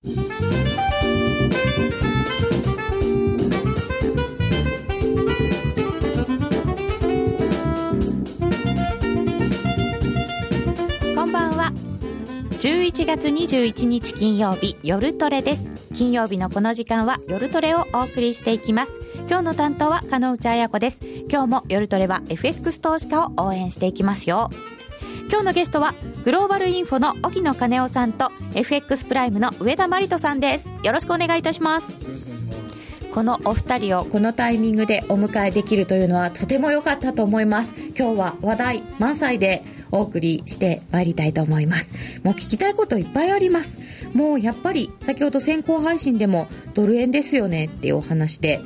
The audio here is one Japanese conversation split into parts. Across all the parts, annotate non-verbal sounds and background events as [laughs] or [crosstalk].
こんばんは。11月21日金曜日夜トレです。金曜日のこの時間は夜トレをお送りしていきます。今日の担当は加納内彩子です。今日も夜トレは FX 投資家を応援していきますよ。今日のゲストはグローバルインフォの沖野金夫さんと FX プライムの上田真理人さんです。よろしくお願いいたします。このお二人をこのタイミングでお迎えできるというのはとても良かったと思います。今日は話題満載でお送りしてまいりたいと思います。もう聞きたいこといっぱいあります。もうやっぱり先ほど先行配信でもドル円ですよねっていうお話で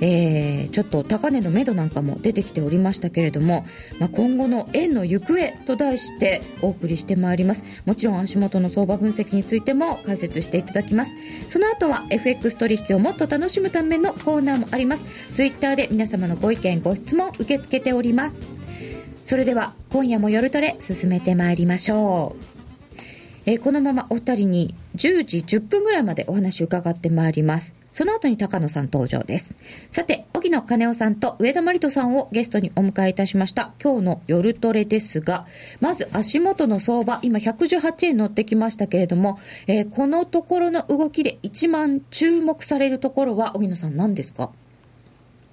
えー、ちょっと高値の目処なんかも出てきておりましたけれども、まあ、今後の円の行方と題してお送りしてまいります。もちろん足元の相場分析についても解説していただきます。その後は FX 取引をもっと楽しむためのコーナーもあります。ツイッターで皆様のご意見ご質問受け付けております。それでは今夜も夜トレ進めてまいりましょう。えー、このままお二人に10時10分ぐらいまでお話を伺ってまいります。その後に高野さん登場です。さて、荻野金夫さんと上田真理人さんをゲストにお迎えいたしました。今日の夜トレですが、まず足元の相場、今118円乗ってきましたけれども、えー、このところの動きで一番注目されるところは、荻野さん何ですか？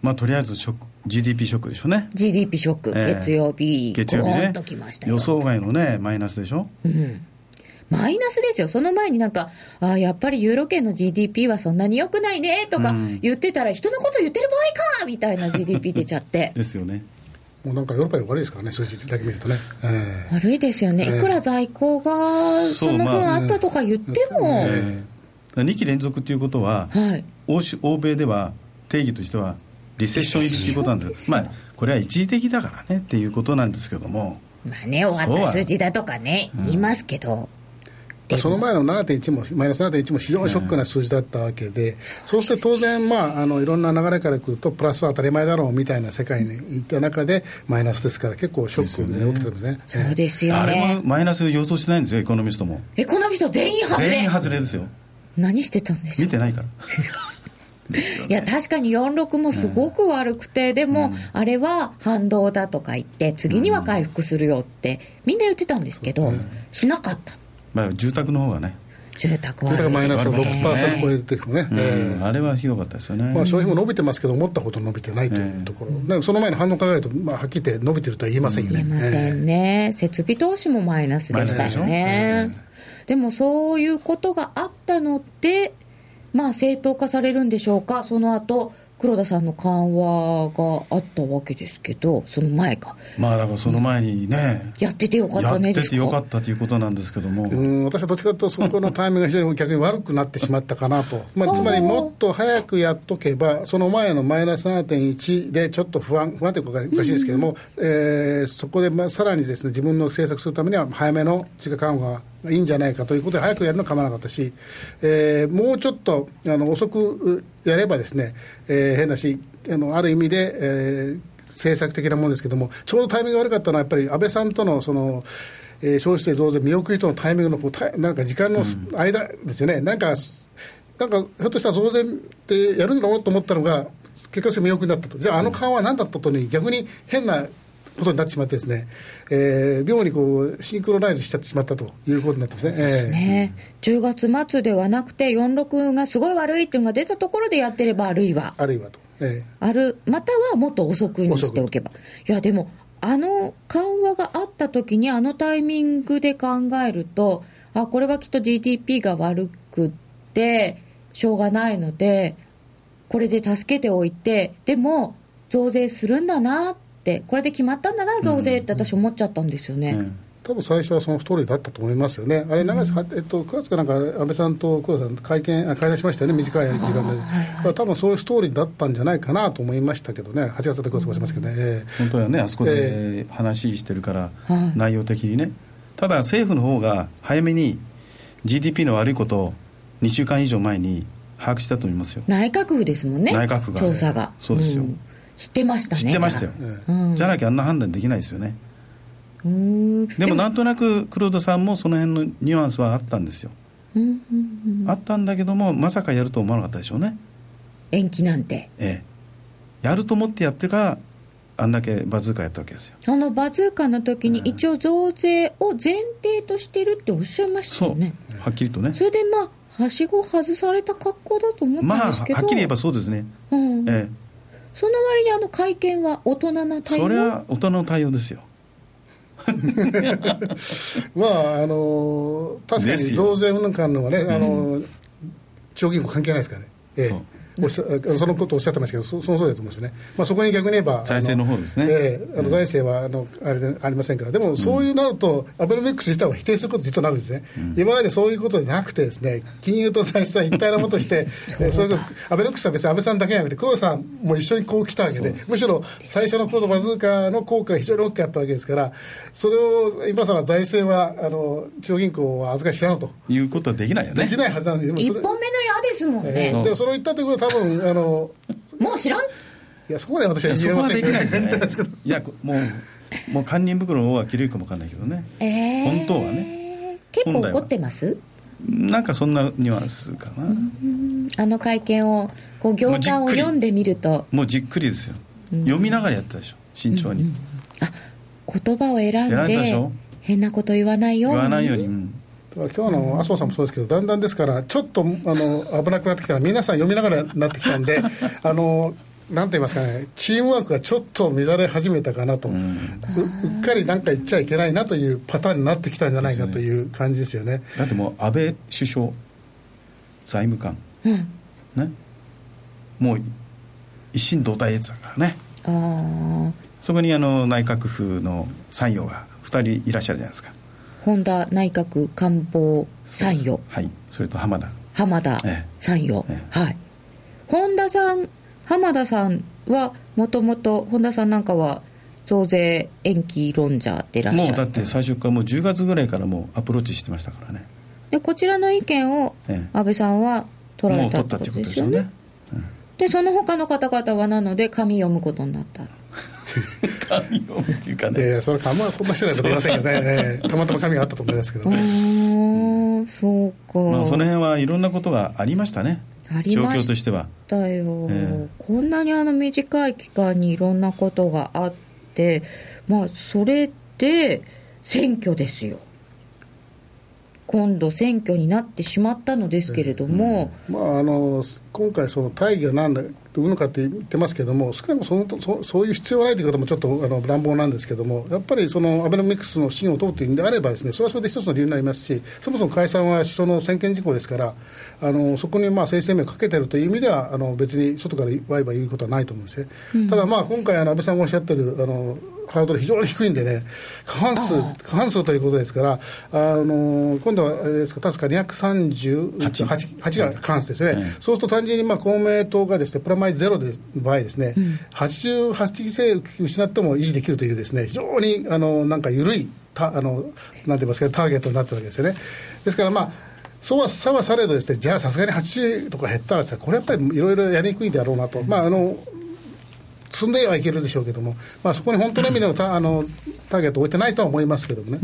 まあ、とりあえずショック GDP ショックでしょうね。GDP ショック、えー、月曜日月曜日ね。予想外のねマイナスでしょ、うんマイナスですよ。その前になんか、ああ、やっぱりユーロ圏の GDP はそんなに良くないねとか言ってたら、人のこと言ってる場合かみたいな GDP 出ちゃって。[laughs] ですよね。もうなんかヨーロッパより悪いですからね、数字だけ見るとね。えー、悪いですよね、いくら在庫がその分あったとか言っても。まあ、2期連続ということは、はい、欧欧米では定義としては、リセッション入りということなんですまあ、これは一時的だからねっていうことなんですけども。まあね、終わった数字だとかね、言いますけど。その前の7.1も、マイナス7.1も非常にショックな数字だったわけで、そうすると当然、まあ、あのいろんな流れからくると、プラスは当たり前だろうみたいな世界にいった中で、マイナスですから、結構ショックで起きてるんですね。そうですよね。あれもマイナス予想してないんですよ、エコノミストも。エコノミスト全員外れ全員外れですよ。何してたんでしょう見てないから。[laughs] いや確かに46もすごく悪くて、でも、あれは反動だとか言って、次には回復するよって、みんな言ってたんですけど、しなかった。まあ、住宅の方がね。住宅は、ね、マイナス6%超えてくね、えー、あれはひどかったですよね、まあ、消費も伸びてますけど、思ったほど伸びてないというところ、えー、その前の反応考えると、まあ、はっきり言って伸びてるとは言えませんよね。言えませんね、えー、設備投資もマイナスでしたよね。でもそういうことがあったので、まあ、正当化されるんでしょうか、その後黒田さんの緩和があったわけですけど、その前か。まあだからその前にね、やっててよかったねやっててよかったということなんですけども、うん私はどっちかというと、そこのタイミングが非常に逆に悪くなってしまったかなと、[laughs] まあ、つまりもっと早くやっとけば、その前のマイナス7.1でちょっと不安、不安というかおかしいですけども、うん、えー、そこでまあさらにです、ね、自分の政策するためには、早めの追加緩和がいいんじゃないかということで、早くやるのは構わなかったし、えー、もうちょっとあの遅くやればですね、えー、変なし、あのある意味で、えー、政策的なものですけれども、ちょうどタイミングが悪かったのは、やっぱり安倍さんとのその、えー、消費税増税見送りとのタイミングのこうなんか時間の間ですよね、うん、なんか、なんかひょっとしたら増税ってやるんだろうと思ったのが、結果として見送りになったと、じゃあ、あの緩和は何だったとに、逆に変なことになってしまってですね、えー、妙にこうシンクロナイズしちゃってしまったということになってますね。えー、ね10月末ではなくて、46がすごい悪いっていうのが出たところでやってれば、あるいは。あるいはと。えー、ある、またはもっと遅くにしておけば。いや、でも、あの緩和があった時に、あのタイミングで考えると、あ、これはきっと GDP が悪くって、しょうがないので、これで助けておいて、でも、増税するんだなっ、これで決まったんだな、増税って私、思っちゃったんですよね。うん。多分最初はその通りだったと思いますよね、あれ、長瀬、うん、えっと、9月かなんか、安倍さんと黒田さん、会見、あ会談しましたよね、短い時間で、はいはい、多分そういうストーリーだったんじゃないかなと思いましたけどね、8月だったら過ごしますけどね、えー、本当はね、あそこで話してるから、えー、内容的にね、ただ政府の方が早めに GDP の悪いことを2週間以上前に把握したと思いますよ。内閣府ですもんね、内閣府が、調査が。そうですよ。うん知ってましたね知ってましたよ、じゃなきゃあんな判断できないですよね。でもなんとなく黒田さんもその辺のニュアンスはあったんですよ。あったんだけどもまさかやると思わなかったでしょうね。延期なんて。ええ。やると思ってやってからあんだけバズーカやったわけですよ。あのバズーカの時に一応増税を前提としてるっておっしゃいましたよね。はっきりとね。それでまあはしご外された格好だと思ったまあんですけど、はっきり言えばそうですね、うん。ええその割にあの会見は大人な対応？それは大人の対応ですよ。[laughs] まああの確かに増税運換のはね、あの地方銀行関係ないですからね、ええそうおっしゃそのことをおっしゃってましたけど、そそのそうだと思うんですね、まあ、そこに逆に言えば、財政の方ですね。ええあの財政はあのあれでありませんから、でもそういうなると、アベノミクス自体は否定すること実はなるんですね、今までそういうことでなくて、ですね金融と財政は一体のものとして、え [laughs] そういうアベノミクスは別に安倍さんだけじゃなくて、黒田さんも一緒にこう来たわけで、むしろ最初の黒田バズーカの効果が非常に大きかったわけですから、それを今更財政はあの中央銀行は預かり知らんと。いうことはできないよね。できないはずなんで、でも一それ本目の矢ですもんね、えーでもそれを言ったということは、多分 [laughs] あのもう知らん？いや、そこまで私は言えませんけどい。やもうもう堪忍袋の方が切れるかもわかんないけどねえー本当はね結構怒ってますなんかそんなニュアンスかな、あの会見をこう行間を読んでみるともうじっくりですよ、読みながらやったでしょ慎重に、あ言葉を選ん選んだででしょ変なこと言わないように言わないように、うん今日の麻生さんもそうですけど、だんだんですから、ちょっとあの危なくなってきたら、皆さん読みながらなってきたんで、[laughs] あのなんて言いますかね、チームワークがちょっと乱れ始めたかなと、ううっかりなんか言っちゃいけないなというパターンになってきたんじゃないかという感じですよね。だってもう安倍首相財務官うん。ね。もう一心同体やつだからね。そこにあの内閣府の参与が2人いらっしゃるじゃないですか本田内閣官房参与。はい。それと浜田。浜田ええ。参与、えはい。本田さん浜田さんはもともと本田さんなんかは増税延期論者でいらっしゃる。もうだって最初からもう10月ぐらいからもうアプローチしてましたからね。でこちらの意見をええ。安倍さんは取らもれたってことですよね。でその他の方々はなので紙読むことになった [laughs] 神読むっていうかね、えー、それか、まあ、そんな人ないと思いませんけどね、たまたま紙があったと思いますけどうね。ーんそうか、まあ、その辺はいろんなことがありましたね状況としてはだよ、ええこんなにあの短い期間にいろんなことがあってまあそれで選挙ですよ今度選挙になってしまったのですけれども、まあ、あの今回、その大義が何だどういうのかって言ってますけども、少なくともそのそそういう必要はないということもちょっとあの乱暴なんですけども、やっぱりそのアベノミクスの芯を通っているんであればです、ね、それはそれで一つの理由になりますし、そもそも解散は首相の専権事項ですから、あのそこにまあ政治生命をかけているという意味では、あの別に外からワイワイ言うことはないと思うんですね。ただ、まあ、今回、あの安倍さんがおっしゃってるあのハードル非常に低いんでね、過半数、過半数ということですから、あの今度はあれですか、確か238 8が過半数ですね、ええそうすると単純にまあ公明党がですねプラマイゼロで場合ですね、88議席失っても維持できるというですね非常にあのなんか緩いたあのなんて言いますかターゲットになってるわけですよね。ですからまあそうはさはされどですねじゃあさすがに80とか減ったらこれやっぱりいろいろやりにくいんだろうなと、まああの積んではいけるでしょうけども、まあ、そこに本当の意味でのタ [laughs] あのターゲットを置いてないとは思いますけどもね、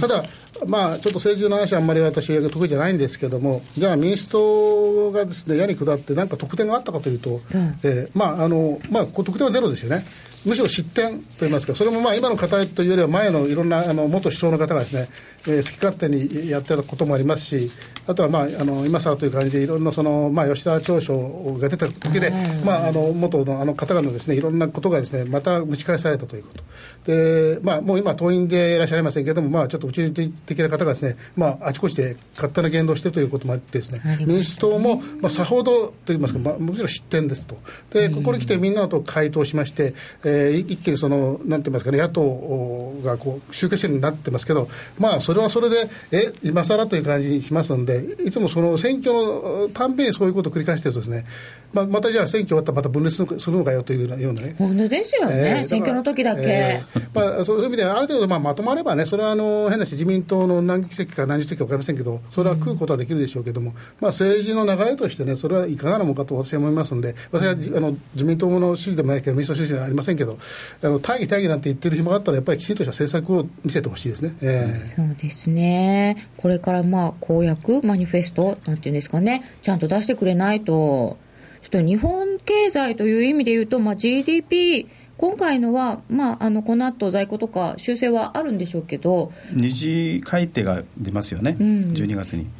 ただ、まあ、ちょっと政治の話はあんまり私は得意じゃないんですけども、じゃあ民主党がですね、矢に下って、なんか得点があったかというと、えーまああのまあ、得点はゼロですよね。むしろ失点といいますか、それもまあ今の方というよりは前のいろんなあの元首相の方がですね、えー好き勝手にやってたこともありますし、あとはまああの今更という感じでいろんなそのまあ吉田長所が出た時で、まああの元のあの方々のですねいろんなことがですねまた蒸し返されたということ。で、まあもう今党員でいらっしゃいませんけれども、まあちょっと宇宙的な方がですね、まああちこちで勝手な言動をしているということもあってですね、民主党もまあさほどといいますか、まあもちろん失点ですと。でここに来てみんなと回答しまして、えー一気にそのなんて言いますかね野党がこう集結になってますけど、まあそれはそれでえ今更という感じにしますので、いつもその選挙のたんびにそういうことを繰り返してるとですね、まあまたじゃあ選挙終わったらまた分裂するのかよというようなようなね。本当ですよね、えー選挙の時だけ、えーまあ、そういう意味では、ある程度まあまとまればね、それはあの変なし、自民党党の何議席か何十席か分かりませんけど、それは食うことはできるでしょうけども、まあ、政治の流れとしてね、それはいかがなもんかと私は思いますので、私はあの自民党の支持でもないけど、民主党支持ではありませんけど、あの大義、大義なんて言ってる暇があったら、やっぱりきちんとした政策を見せてほしいですね、えー、そうですね、これからまあ公約、マニフェストなんていうんですかね、ちゃんと出してくれないと、ちょっと日本経済という意味で言うと、まあ、GDP、今回のは、まあ、あのこの後在庫とか修正はあるんでしょうけど。二次改定が出ますよね、うん、12月に。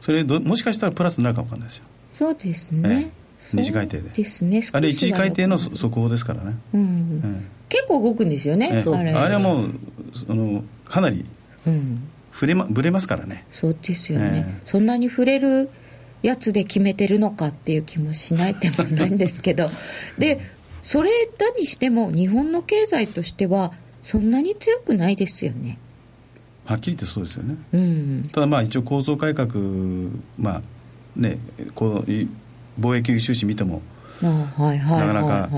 それどもしかしたらプラスになるかもわかんないですよ。そうですね、ええ、二次改定で。ですね。あれ一次改定の速報ですからね、うん、ええ、結構動くんですよね、あれ。あれはもうあのかなり、うん、触れまぶれますからね。そうですよね、そんなに触れるやつで決めてるのかっていう気もしないでもないんですけど。[laughs] でそれだにしても日本の経済としてはそんなに強くないですよね。はっきり言ってそうですよね、うん、ただまあ一応構造改革まあねこう貿易収支見てもなかなか、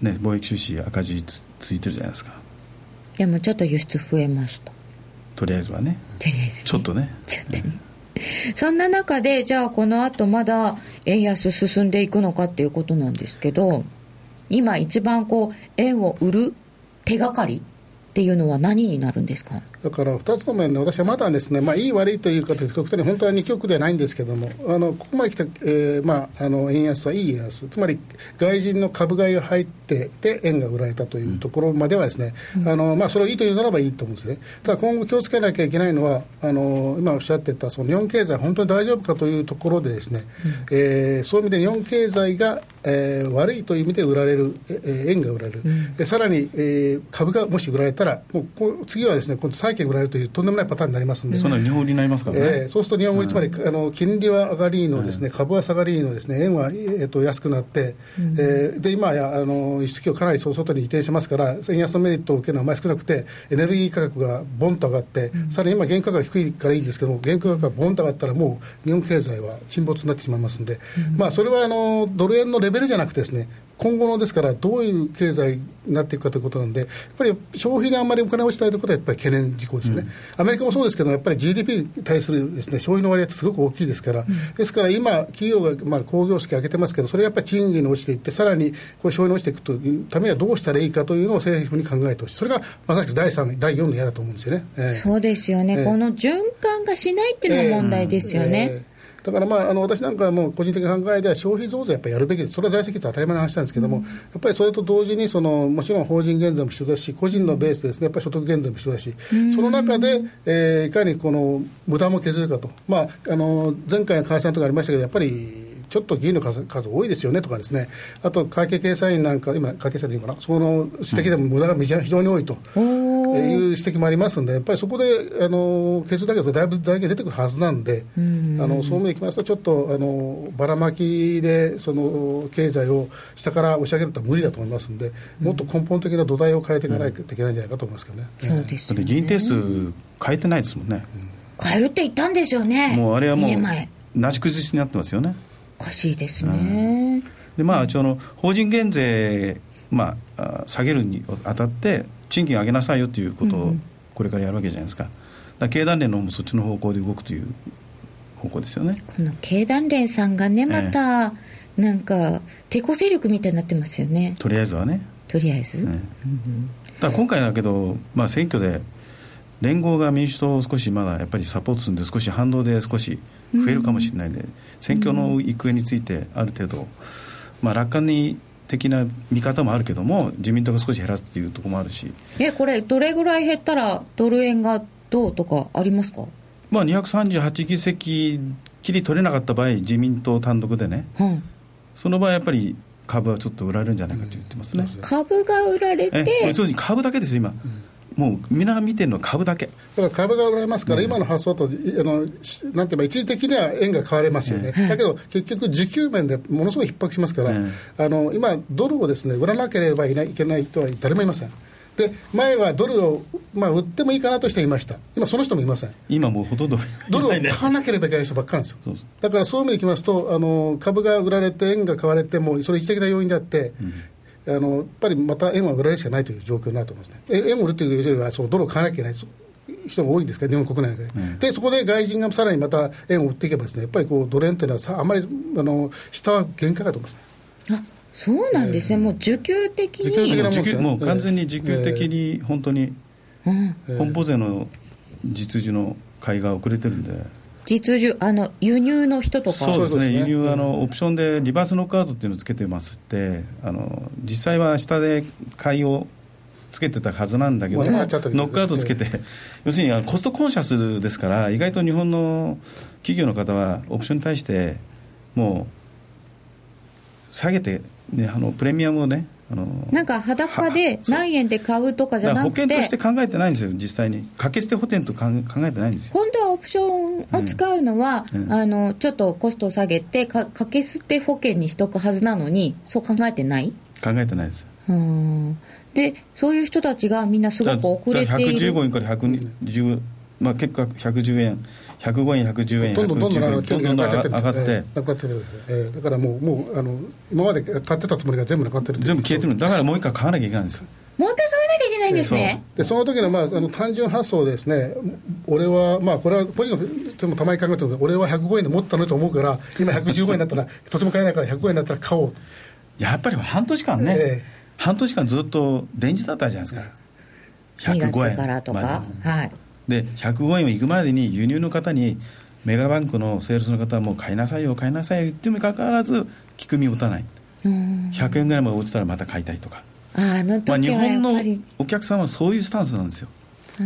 ね、貿易収支赤字つついてるじゃないですか。でもちょっと輸出増えましたとりあえずはね。とりあえず、ね、ちょっとね。ちょっとね、そんな中でじゃあこのあとまだ円安進んでいくのかっていうことなんですけど今一番こう円を売る手がかりっていうのは何になるんですか？だから2つの面で、私はまだですね、まあ、いい悪いというかという極端に本当は2極ではないんですけれども、あのここまで来た、えーまあ、あの円安はいい円安、つまり外人の株買いが入ってで円が売られたというところまではですね、うん、あのまあ、それをいいというならばいいと思うんですね。ただ今後気をつけなきゃいけないのは、あの今おっしゃってたその日本経済、本当に大丈夫かというところでですね、うん、えー、そういう意味で日本経済が、えー、悪いという意味で売られる、えー、円が売られる、うん、でさらに、えー、株がもし売られたら、もうこ次はですね今度債券売られるというとんでもないパターンになりますので、そんな日本になりますからね、えー、そうすると日本売り、つまりあの金利は上がりのです、ね、株は下がりのです、ね、円は、えー、と安くなって、うん、えー、で今やあの輸出機をかなり外に移転しますから、円安のメリットを受けるのはあまり少なくて、エネルギー価格がボンと上がって、うん、さらに今、原価格が低いからいいんですけども、原価格がボンと上がったら、もう日本経済は沈没になってしまいますので、うん、まあ、それはあのドル円のレベルじゃなくてですね、今後のですから、どういう経済になっていくかということなんで、やっぱり消費であんまりお金を落ちないということは、やっぱり懸念事項ですよね、うん、アメリカもそうですけど、やっぱり GDP に対するです、ね、消費の割合ってすごく大きいですから、うん、ですから今、企業がまあ工業式上げてますけど、それやっぱり賃金に落ちていって、さらにこれ、消費に落ちていくというためにはどうしたらいいかというのを政府に考えてほしい、それがまさしく第3、第4の矢だと思うんですよね、えー、そうですよね、えー、この循環がしないっていうのが問題ですよね。えーえ。ーだから、まあ、あの私なんかはもう個人的な考えでは消費増税やっぱりやるべきです、それは財政規律当たり前の話なんですけども、うん、やっぱりそれと同時にその、もちろん法人減税も必要だし、個人のベースですね、やっぱり所得減税も必要だし、うん、その中で、えー、いかにこの無駄も削るかと、まあ、あの前回の解散とかありましたけど、やっぱりちょっと議員の数数多いですよねとかですね、あと会計検査院なんか、今、会計検査院でいいかな、その指摘でも無駄が非常に多いという指摘もありますんで、やっぱりそこであの削るだけだとだいぶ財源出てくるはずなんで、あのそういう意味でいきますと、ちょっとあのばらまきでその経済を下から押し上げるとは無理だと思いますんで、もっと根本的な土台を変えていかないといけないんじゃないかと思いますけどね。そうですね議員定数変えてないですもんね。変えるって言ったんですよね。もうあれはもうなし崩しになってますよね。おかしいですね。でまあ、その法人減税、まあ、下げるにあたって賃金上げなさいよということをこれからやるわけじゃないですか。だ経団連の方もそっちの方向で動くという方向ですよね。この経団連さんがねまた、えなんか抵抗勢力みたいになってますよね。とりあえずはね。とりあえず。ねだ今回だけど、まあ、選挙で連合が民主党を少しまだやっぱりサポートするんで少し反動で少し増えるかもしれないで、選挙の行方についてある程度、まあ、楽観に的な見方もあるけども自民党が少し減らすっていうところもあるし。えこれどれぐらい減ったらドル円がどうとかありますか？まあ238議席きり取れなかった場合自民党単独でね、うん、その場合やっぱり株はちょっと売られるんじゃないかと言ってますね、うん、株が売られてそう株だけですよ今、うんもうみんな見てるのは株だけ。だから株が売られますから、今の発想とあのなんていうか、一時的には円が買われますよね、だけど結局、需給面でものすごい逼迫しますから、あの今、ドルをですね売らなければいけない人は誰もいません。で前はドルを、まあ、売ってもいいかなとしていました、今、その人もいません、今もうほとんど。ドルを買わなければいけない人ばっかりなんですよ、だからそういう意味でいきますとあの、株が売られて、円が買われても、それ一時的な要因であって、うんあのやっぱりまた円は売られるしかないという状況になると思いますね、円を売るというよりは、そのドルを買わなきゃいけない、人が多いんですから、日本国内で、うん、でそこで外人がさらにまた円を売っていけばです、ね、やっぱりこうドル円というのはさ、あまりあの下は限界だと思います、ね、あそうなんですね、えー、もう需給的に、需給もう完全に需給的に、本当に、本保税の実需の買いが遅れてるんで。実需あの輸入の人とか。そうですね、輸入あの、オプションでリバースノックアウトっていうのをつけてますってあの、実際は下で買いをつけてたはずなんだけどノックアウトつけて、[laughs] 要するにコストコンシャスですから、意外と日本の企業の方は、オプションに対して、もう下げて、ね、あのプレミアムをね、なんか裸で何円で買うとかじゃなくて。保険として考えてないんですよ実際に。掛け捨て補填と考えてないんですよ。本当はオプションを使うのは、うん。うん、あのちょっとコストを下げてか掛け捨て保険にしとくはずなのにそう考えてない？考えてないです。うん。でそういう人たちがみんなすごく遅れている。115円から110、まあ、結果110円105円、110円、どんどんどんどんどんどん上がって、なくなってるえー、だからもう、もうあの今まで買ってたつもりが全部なくなってる全部消えてるだからもう一回買わなきゃいけないんですよ。もう一回買わなきゃいけないんですね。でその時のまああの単純発想ですね、俺はまあこれは個人のでもたまに考えてる俺は105円で持ったのと思うから、今115円になったら [laughs] とても買えないから105円になったら買おう。やっぱり半年間ね、えー、半年間ずっとレンジだったじゃないですか。105円からとか、はい。で105円を行くまでに輸入の方にメガバンクのセールスの方はもう買いなさいよ買いなさいよ言ってもかかわらず聞く身を打たない。100円ぐらいまで落ちたらまた買いたいとか。あのまあ、日本のお客さんはそういうスタンスなんですよ。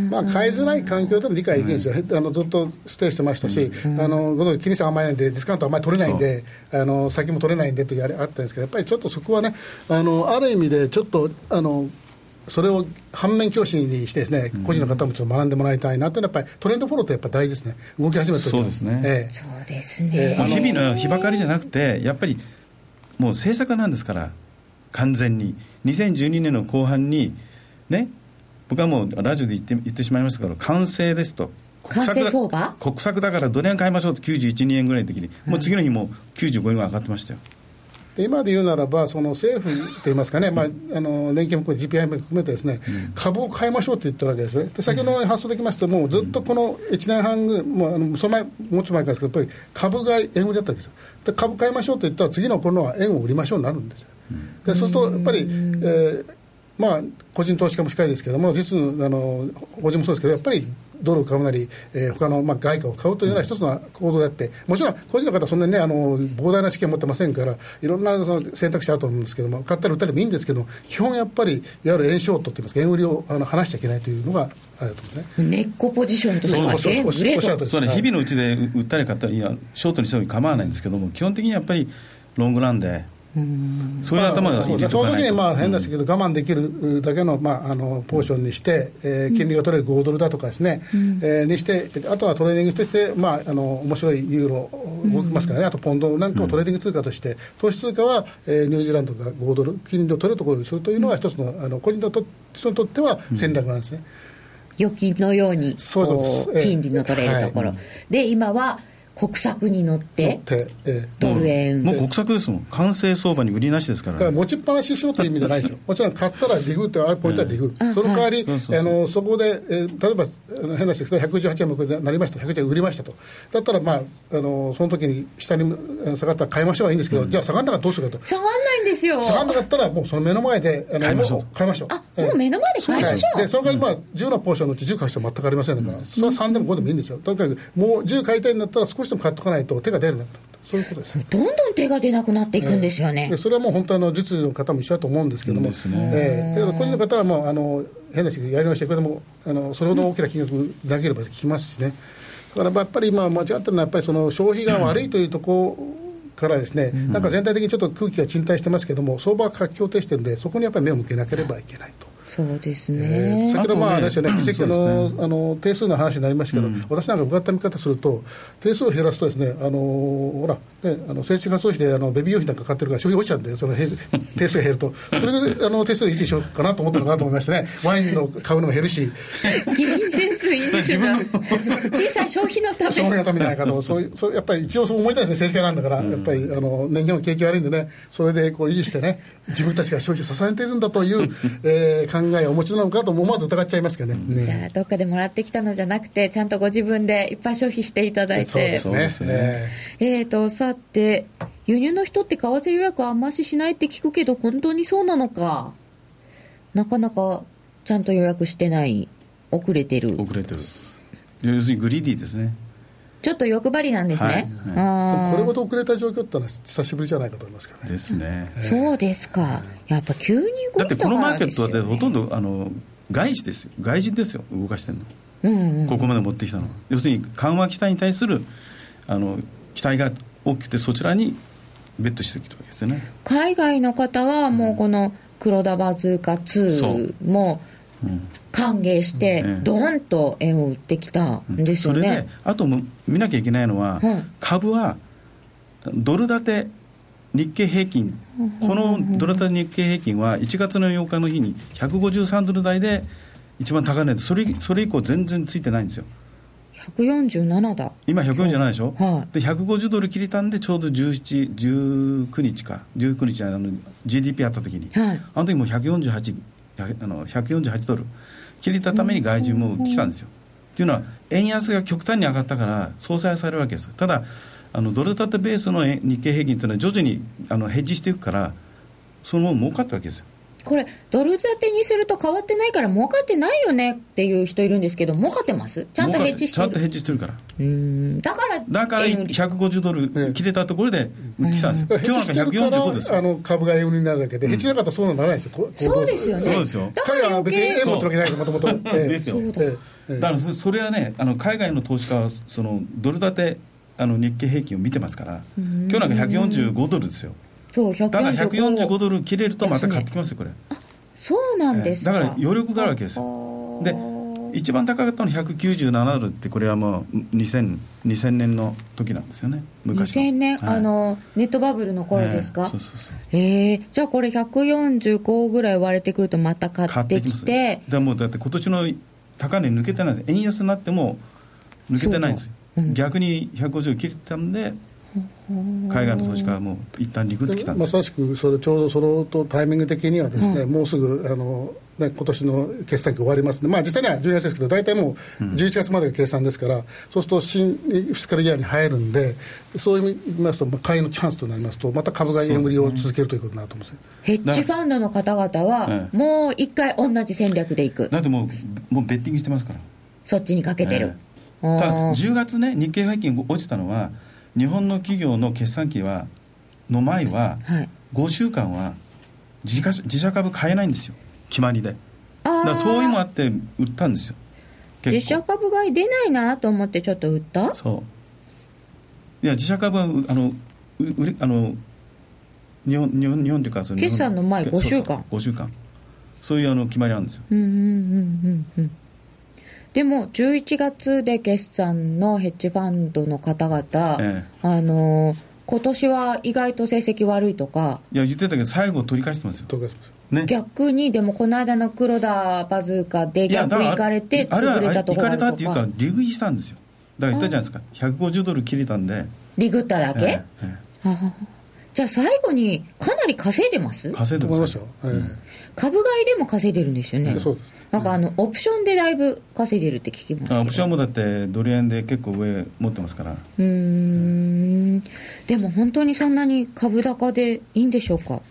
まあ、買いづらい環境でも理解できるんですよ、うん、あのずっとステイしてましたし、うん、あのご存知、金利差甘いんで、ディスカウントあんまり取れないんで、あの先も取れないんでというあれあったんですけど、やっぱりちょっとそこはね、あのある意味でちょっとあのそれを反面教師にしてですね、個人の方もちょっと学んでもらいたいなというのは、やっぱりトレンドフォローってやっぱ大事ですね、動き始めたそうですね、ええ、そうですね、えー、日々の日ばかりじゃなくて、やっぱりもう政策なんですから、完全に、2012年の後半に、ね、僕はもうラジオで言って言ってしまいましたけど、完成ですと。国策相場？国策だからどれ円買いましょうと91、2円ぐらいの時に、もう次の日も95円ぐらい上がってましたよ。で今で言うならば、その政府といいますかね、まあ、あの年金も GPI も含めてですね、うん、株を買いましょうって言ったわけですね、で先ほど発想できますと、もうずっとこの1年半ぐらい、もうあのその前、もうちょっと前からですけど、やっぱり株が円売りだったわけですよ、で株買いましょうって言ったら、次のこのは円を売りましょうになるんですよ。でそうするとやっぱり、えーまあ、個人投資家もしっかりですけれども、実あの法人もそうですけど、やっぱりドルを買うなり、えー、他のまあ外貨を買うというような一つの行動であって、もちろん個人の方、そんなにね、あの膨大な資金を持ってませんから、いろんなその選択肢あると思うんですけども、買ったり売ったりもいいんですけど、基本やっぱり、いわゆる円ショートといいますか、円売りをあの離しちゃいけないというのがあると思うね。根っこポジションとしては、円売れと。そうね、日々のうちで売ったり買ったり、いや、ショートにしても構わないんですけども、基本的にやっぱりロングなんで。そういう頭がとその時にまあ変ですけど、我慢できるだけの,、まあ、あのポーションにして、えー、金利が取れる5ドルだとかですね、うん、えー、にして、あとはトレーニングとして、まあ、あの面白いユーロ動きますからね、あとポンドなんかをトレーニング通貨として、投資通貨は、えー、ニュージーランドが5ドル、金利を取れるところにするというのは、一つのあの個人の人にとっては戦略なんですね。預金のようにこう金利の取れるところ、はい、で今は国策に乗って、えドル円、もう国策ですもん、完成相場に売りなしですから、から持ちっぱなししろという意味じゃないですよ、もちろん買ったらリグってあるポイントはリグ、その代わり、あのそこで、えー、例えば変な話ですけど、118円もなりました、118円売りましたと、だったら、まあ、あのその時に下に下がったら買いましょうはいいんですけど、うん、じゃあ下がらなかったらどうするかと。下がらないんですよ。下がらなかったら、もうその目の前であの買いましょう。買いましょう。あ、もう目の前で買いましょう。でその代わり、まあ、10のポーションのうち10買う人は全くありませんから、それは3でも5でもいいんですよ。とにかくもう10買いたいんだったら少しでも買っとかないと手が出るなそういうことですどんどん手が出なくなっていくんですよね、えー、それはもう本当の実需の方も一緒だと思うんですけども、ね。えー、個人の方はもうあの変な話やりましたけどもあのそれほど大きな金額なければ聞きますしね。だからやっぱり今間違ってるのはやっぱりその消費が悪いというところからですね、うん、なんか全体的にちょっと空気が沈滞してますけども相場は活況を呈してるんでそこにやっぱり目を向けなければいけないと。そうですね、えー、先ほど、まあ、あれですよね、議席の,、あの定数の話になりましたけど、うん、私なんか伺った見方すると、定数を減らすとですね、あのほら、ね、あの政治活動費であのベビー用品なんか買ってるから消費落ちちゃうんで、その [laughs] 定数が減ると、それであの定数維持しようかなと思ったのかなと思いましてね、ワインの買うのも減るし。議員定数維持するの。小さい消費のため。消費のためじゃないかとそうそうやっぱり一応そう思いたいですね政治家なんだから、やっぱりあの年金の景気悪いんでね。それでこう維持してね自分たちが消費を支えているんだという、えー考えをお持ちなのかと思わず疑っちゃいますけどね,、じゃあどっかでもらってきたのじゃなくてちゃんとご自分でいっぱい消費していただいて。そうですね。えーとさて輸入の人って為替予約あんまししないって聞くけど本当にそうなのか。なかなかちゃんと予約してない遅れてる。遅れてる。要するにグリーディーですねちょっと欲張りなんですね、はい。これほど遅れた状況ってのは久しぶりじゃないかと思いますけどね。ですね。そうですか。やっぱ急に動いたからだってこのマーケットはほとんどあの外資ですよ。外人ですよ。動かしてるの。うんうん。ここまで持ってきたの。は要するに緩和期待に対するあの期待が大きくてそちらにベットしてきたわけですよね。海外の方はもうこの黒田バズーカそ2うもう。ん歓迎してうん。ドーンと円を売ってきたんですよそれでね、あとも見なきゃいけないのは、はい。株はドル建て日経平均。このドル建て日経平均は1月の8日の日に153ドル台で一番高値でそれそれ以降全然ついてないんですよ。147だ。今147でしょ、はで150ドル切れたんでちょうど17 19日か。19日あの GDP あった時に、はい。あの時もう148あの148ドル。切れたために外人も来たんですよ。っていうのは円安が極端に上がったから相殺されるわけですただあのドル建てベースの日経平均というのは徐々にあのヘッジしていくからその分儲かったわけですよ。これドル建てにすると変わってないから儲かってないよねっていう人いるんですけど儲かってます？ちゃんとヘッジしてちゃんとヘるッジしてるから。うーん。だからだから円売り150ドル切れたところで売ってきたんですよ、ヘ今日なんかッジしてるか145ですよ。らあの株が円売りになるだけで、ヘッジなかったらそうはならないですよ、こそうですよね。そうですよ。だから彼らは別に円持ってるわけないから、もともと。[laughs] ですよ。だだからそそれはねあの海外の投資家はそのドル建てあの日経平均を見てますから今日なんか145ドルですよそうただ145 145ドル切れるとまた買ってきますよこれ。そうなんですだから余力があるわけですよ。で一番高かったのは197ドルってこれはもう 2000, 2000年の時なんですよね。昔の。2000年、はい。あのネットバブルの頃ですか、ええそうそうそう。えーじゃあこれ145ぐらい割れてくるとまた買ってきて。でもうだって今年の高値抜けてないんです。円安になっても抜けてないんですよ、逆に150切れたんで海外の投資家はもう一旦リグってきたんでよ。ますさしくそれちょうどそのとタイミング的にはですね、もうすぐあの、ね、今年の決算期終わりますので、まあ、実際には12月ですけど大体もう11月までが計算ですから、そうすると新フィスカルイヤーに入るんでそういう意味で言いますと、まあ、買いのチャンスとなりますとまた株が円売りを続けるということになると思うんですよ。ヘッジファンドの方々はええ。もう一回同じ戦略でいく。だってもうもうベッティングしてますから。そっちにかけてる、ええ。ただあー10月ね日経平均落ちたのは日本の企業の決算期はの前ははい。5週間は自家自社株買えないんですよ。決まりで。あだからそういうのもあーって売ったんですよ。自社株買い出ないなと思ってちょっと売った？そう。いや自社株はうあのう売れあの日本日本日本というかその決算の前そうそう。5週間。5週間そういうあの決まりあるんですよ。うんうんうんうんうんでも11月で決算のヘッジファンドの方々、えあのー今年は意外と成績悪いとかいや言ってたけど最後取り返してますよ。とかしますね。逆にでもこの間の黒田バズーカで逆だから行かれて潰れたところがあ行かれたっていうかか利食いしたんですよ。だから言ったじゃないですか。150ドル切れたんで。リグっただけ、えええじゃあ最後にかなり稼いでます？え稼いでまと思いますすよ、え株買いでも稼いでるんですよね、えそうです。なんかあのオプションでだいぶ稼いでるって聞きますオプションもだってドル円で結構上持ってますから。うーん。でも本当にそんなに株高でいいんでしょうか？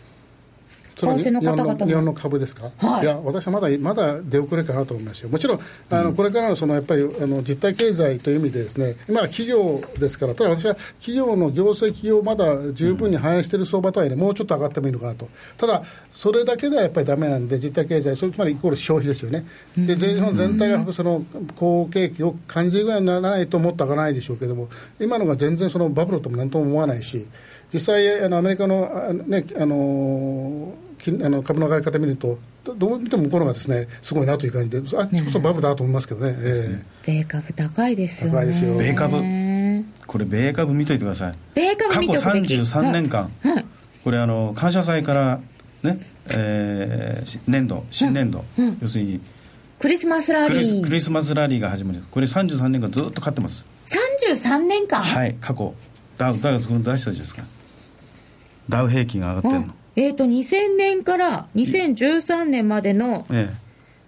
為替の日本方々も。の日本の株ですか、はい。や、私はまだまだ出遅れかなと思いますよ、もちろん、あのこれからのそのやっぱりあの実体経済という意味で、ですね今は企業ですから、ただ私は企業の業績をまだ十分に反映している相場とはいえね、もうちょっと上がってもいいのかなと、ただ、それだけではやっぱりだめなんで、実体経済、それつまりイコール消費ですよね、で全日本全体がその好景気を感じるぐらいにならないと、もっと上がらないでしょうけども、今のが全然そのバブルともなんとも思わないし、実際、あのアメリカの,、あのねあの金あの株の上がり方見ると、どどう見ても向こうのがですねすごいなという感じで、あっちこそバブルだと思いますけどね、え米株高いですよね。高いですよ。米株。これ米株見といてください。米株過去見ておくべき。33年間、はい。はい。これあの感謝祭からね、えーし年度新年度、うん。要するにクリスマスラリー。クリスマスラリーが始まるこれ33年間ずっと買ってます。33年間？はい過去。ダウダウ出したじゃないですか。ダウ平均が上がってるのえっ、ー、と2000年から2013年までの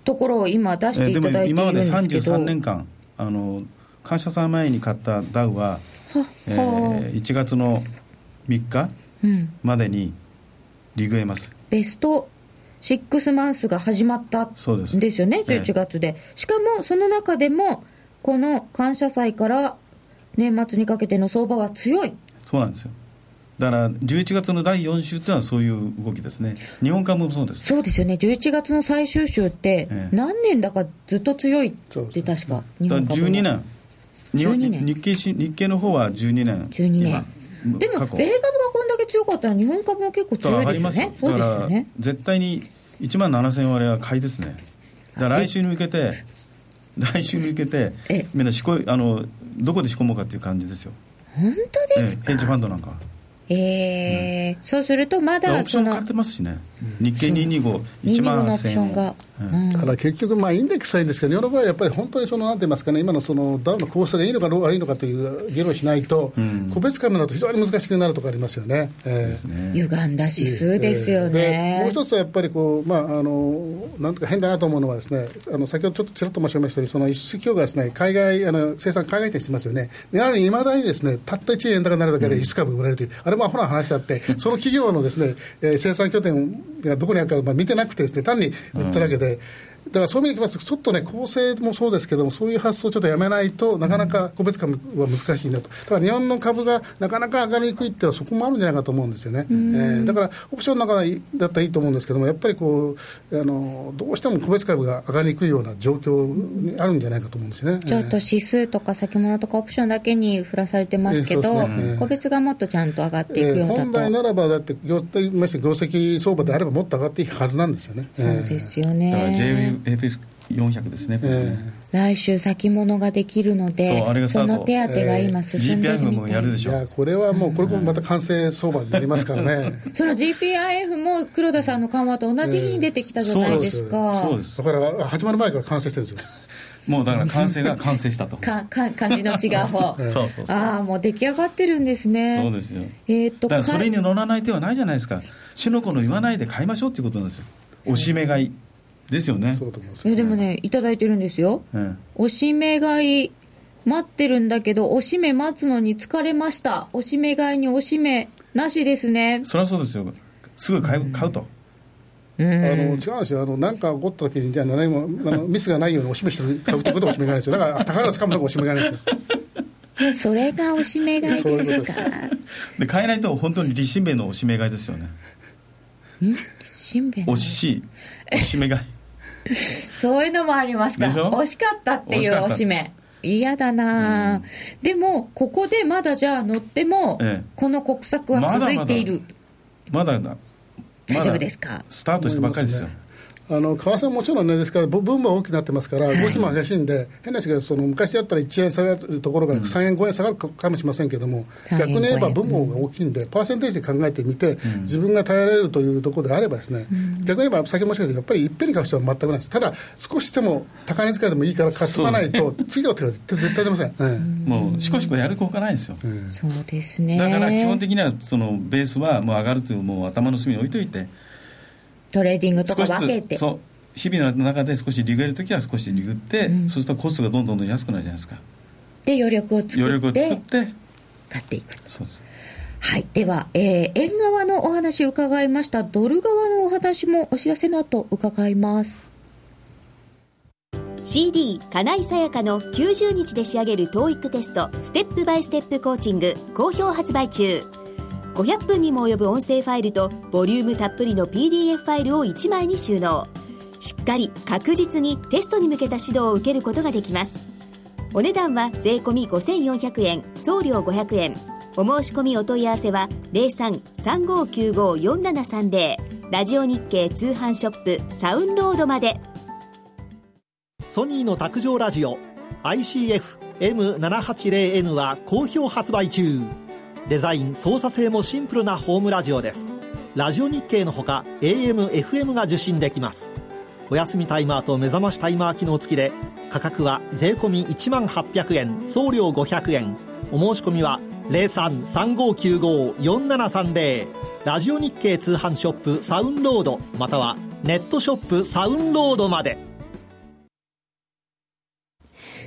ところを今出していただいてるんですけど、えー、でも今まで33年間あの感謝祭前に買ったダウは、えー、1月の3日までにリグえます、うん、ベスト6マンスが始まったんですよね11月で、えー、しかもその中でもこの感謝祭から年末にかけての相場は強い。そうなんですよだから11月の第4週というのはそういう動きですね、日本株もそうです。そうですよね、11月の最終週って、何年だかずっと強いって確か、日本株12年。12年。日経日経の方は12年。12年。でも米株がこんだけ強かったら日本株も結構強いですよね。だから絶対に1万7000割は買いですね。だから来週に向けて来週に向けてみんな仕込あのどこで仕込もうかっていう感じですよ。本当ですか、ヘッジファンドなんかえー、うん、そうするとまだオプション買ってますしね、日経225、1万8000が、だから結局、まあ、インデックスはいいんですけど、日本の場合はやっぱり本当にその、なんて言いますかね、今のそのダウの構成がいいのか悪いのかという議論をしないと、うん、個別株になると非常に難しくなるとかありますよね。えー、ね歪んだ指数ですよね。えー、もう一つはやっぱりこう、まあ、あのなんとか変だなと思うのはですね、あの先ほどちょっとちらっと申し上げましたように、その輸出企業がですね、海外、あの生産海外転してますよね。やはりいまだにですね、たった1円高になるだけで輸出株売られるという、あれもアホな話だって、その企業のですね、えー、生産拠点がどこにあるか、まあ、見てなくてですね、単に売っただけで、だからそういう意味でいきますと、ちょっとね、構成もそうですけども、そういう発想をちょっとやめないとなかなか個別株は難しいなと、だから日本の株がなかなか上がりにくいっていうのは、そこもあるんじゃないかと思うんですよね、えー、だからオプションの中だったらいいと思うんですけども、やっぱりこうあのどうしても個別株が上がりにくいような状況にあるんじゃないかと思うんですね。ちょっと指数とか先物とかオプションだけに振らされてますけど、えー。ね、個別がもっとちゃんと上がっていくようだと、えー、本来ならば、だって業績相場であれば、もっと上がっていくはずなんですよね。そうですよね、だから JFS 400ですね、えー、来週先物ができるのでその手当が今進んでるみたい、えー、もやるでしょ。いやこれはもうこれもまた完成相場になりますからね。[laughs] その GPIF も黒田さんの緩和と同じ日に出てきたじゃないですか、そうです。だから始まる前から完成してるんですよ。もうだから完成が完成。したとかか感じの違う方。[laughs] そうそうああもう出来上がってるんですね。そうですよ。えー、っとだからそれに乗らない手はないじゃないですか。主の子の言わないで買いましょうっていうことなんですよ。おしめ買いですよね。そうと思います、ね、でもね、いただいてるんですよ。うん、おしめ買い待ってるんだけど、おしめ待つのに疲れました。おしめ買いにおしめなしですね。そりゃそうですよ。すぐ買う,、買うと。あの違うんですよ、あのなんか起こった時にじゃあ何もあのミスがないようにおしめしてる買うということはおしめ買いですよ、だから宝をつかむのがおしめ買いですよ。それがおしめ買いですか。で買えないと本当に立身弁のおしめ買いですよね。ん？立身弁おしおしめ買い。[laughs] そういうのもありますか。惜しかったっていうおしめ。嫌だな、うん、でもここでまだじゃあ乗っても、ええ、この国策は続いている。まだまだ。大丈夫ですか？スタートしたばっかりですよあの為替ももちろんね、ですから、分母大きくなってますから、動きも激しいんで、はい、変な話がその昔だったら1円下がるところが3円、5円下がるかもしれませんけれども、逆に言えば分母が大きいんで、パーセンテージで考えてみて、自分が耐えられるというところであればですね、逆に言えば、先もしかして、やっぱりいっぺんに買う必要は全くないです、ただ、少しでも高値使いでもいいから買っとかないと、次の手は絶対出ません、もう、しこしこやる効果ないですよ、そうですね。だから基本的には、そのベースはもう上がるという、もう頭の隅に置いといて。トレーディングとか分けて。そう日々の中で少し利食うときは少し利食って、うん、そうするとコストがどんどんどん安くなるじゃないですかで余力を作って余力を作って買っていくそうですはい。では、えー、円側のお話を伺いました。ドル側のお話もお知らせの後伺います。CD 金井さやかの90日で仕上げる TOEIC テストステップバイステップコーチング好評発売中500分にも及ぶ音声ファイルとボリュームたっぷりの PDF ファイルを1枚に収納。しっかり確実にテストに向けた指導を受けることができます。お値段は税込5400円送料500円お申し込みお問い合わせは0335954730ラジオ日経通販ショップサウンロードまで。ソニーの卓上ラジオ ICF-M780N は好評発売中。デザイン操作性もシンプルなホームラジオです。ラジオ日経のほか AM、FM が受信できます。お休みタイマーと目覚ましタイマー機能付きで価格は税込1万800円送料500円。お申し込みは0335954730ラジオ日経通販ショップサウンロードまたはネットショップサウンロードまで。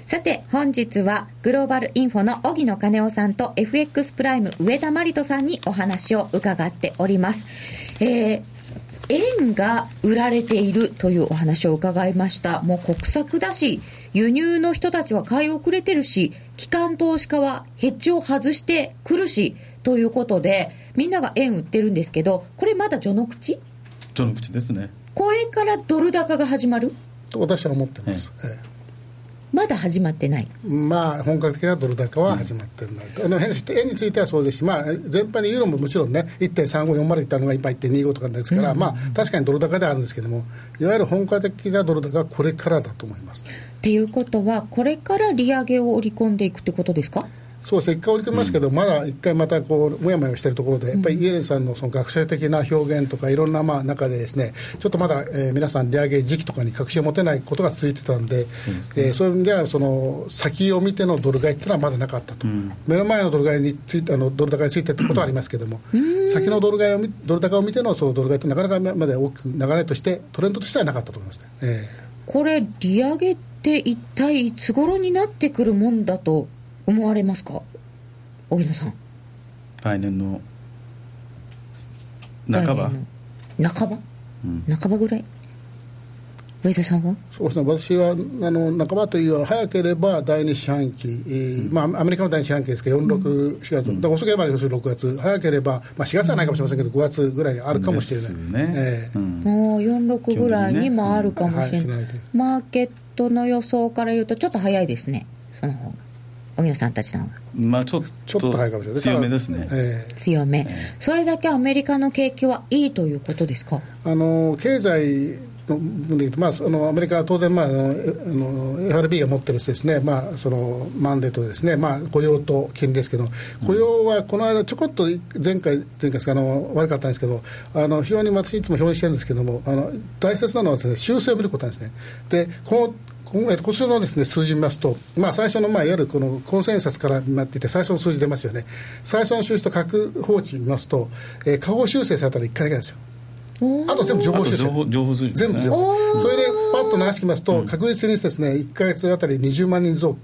さて、本日はグローバルインフォの荻野金夫さんと FX プライム上田真理人さんにお話を伺っております。えー、円が売られているというお話を伺いました。もう国策だし、輸入の人たちは買い遅れてるし、機関投資家はヘッジを外してくるし、ということで、みんなが円売ってるんですけど、これまだ序の口？序の口ですね。これからドル高が始まる？と私は思ってます。ええまだ始まってない。まあ、本格的なドル高は始まってない、うん、あの円についてはそうですし、まあ、全般にユーロももちろんね、1.3540いったのが今1.25とかですから、うん、まあ、確かにドル高ではあるんですけども、いわゆる本格的なドル高はこれからだと思います。っていうことは、これから利上げを織り込んでいくってことですか？そうせっかく織り込みますけど、うん、まだ一回またこうもやもやしているところで、やっぱりイエレンさんのその学者的な表現とか、いろんなまあ中で、ですねちょっとまだ、えー、皆さん、利上げ時期とかに確信を持てないことが続いてたんで、そう、ね、えー、そういう意味ではその先を見てのドル買いっていうのはまだなかったと、うん、目の前のドル買いについてあのドル高についてってことはありますけれども、先のドル買いをドル高を見てのそのドル買いってなかなかまで大きく流れとして、トレンドとしてはなかったと思いますね。えー、これ利上げって一体いつ頃になってくるもんだと思われますか？荻野さん。来年の半ば？半ば、うん、半ばぐらい？上田さんは？そうですね、私はあの半ばという早ければ第二四半期、えー、まあ、アメリカの第二四半期ですけど、4、6、4月、うん、だ遅ければ要するに6月、早ければ、まあ、4月はないかもしれませんけど、5月ぐらいにあるかもしれない。ね。えー、うん、もう4、6ぐらいにもあるかもしれない、ねはい、マーケットの予想から言うと、ちょっと早いですね、その方が。おみさんたちのまあちょっと強めですね、えー、強め、えー、それだけアメリカの景気はいいということですか？あの経済の分でいうと、まあ、そのアメリカは当然、まあ、あの FRB が持ってるですね、まあ、そのマンデートですね、まあ、雇用と金利ですけど、雇用はこの間、ちょこっと前回、前回あの悪かったんですけど、あの非常に私、いつも表示してるんですけども、あの大切なのはです、ね、修正を見ることなんですね。でこの今年のです、ね、数字見ますと、まあ、最初の、まあ、いわゆるこのコンセンサスからなっていて、最初の数字出ますよね、最初の数字と核放置見ますと、えー、下方修正されたら1回だけなんですよ。あと全部情報修正。情報全部情報。それでパッと流してきますと、確実にですね、1か月あたり20万人増、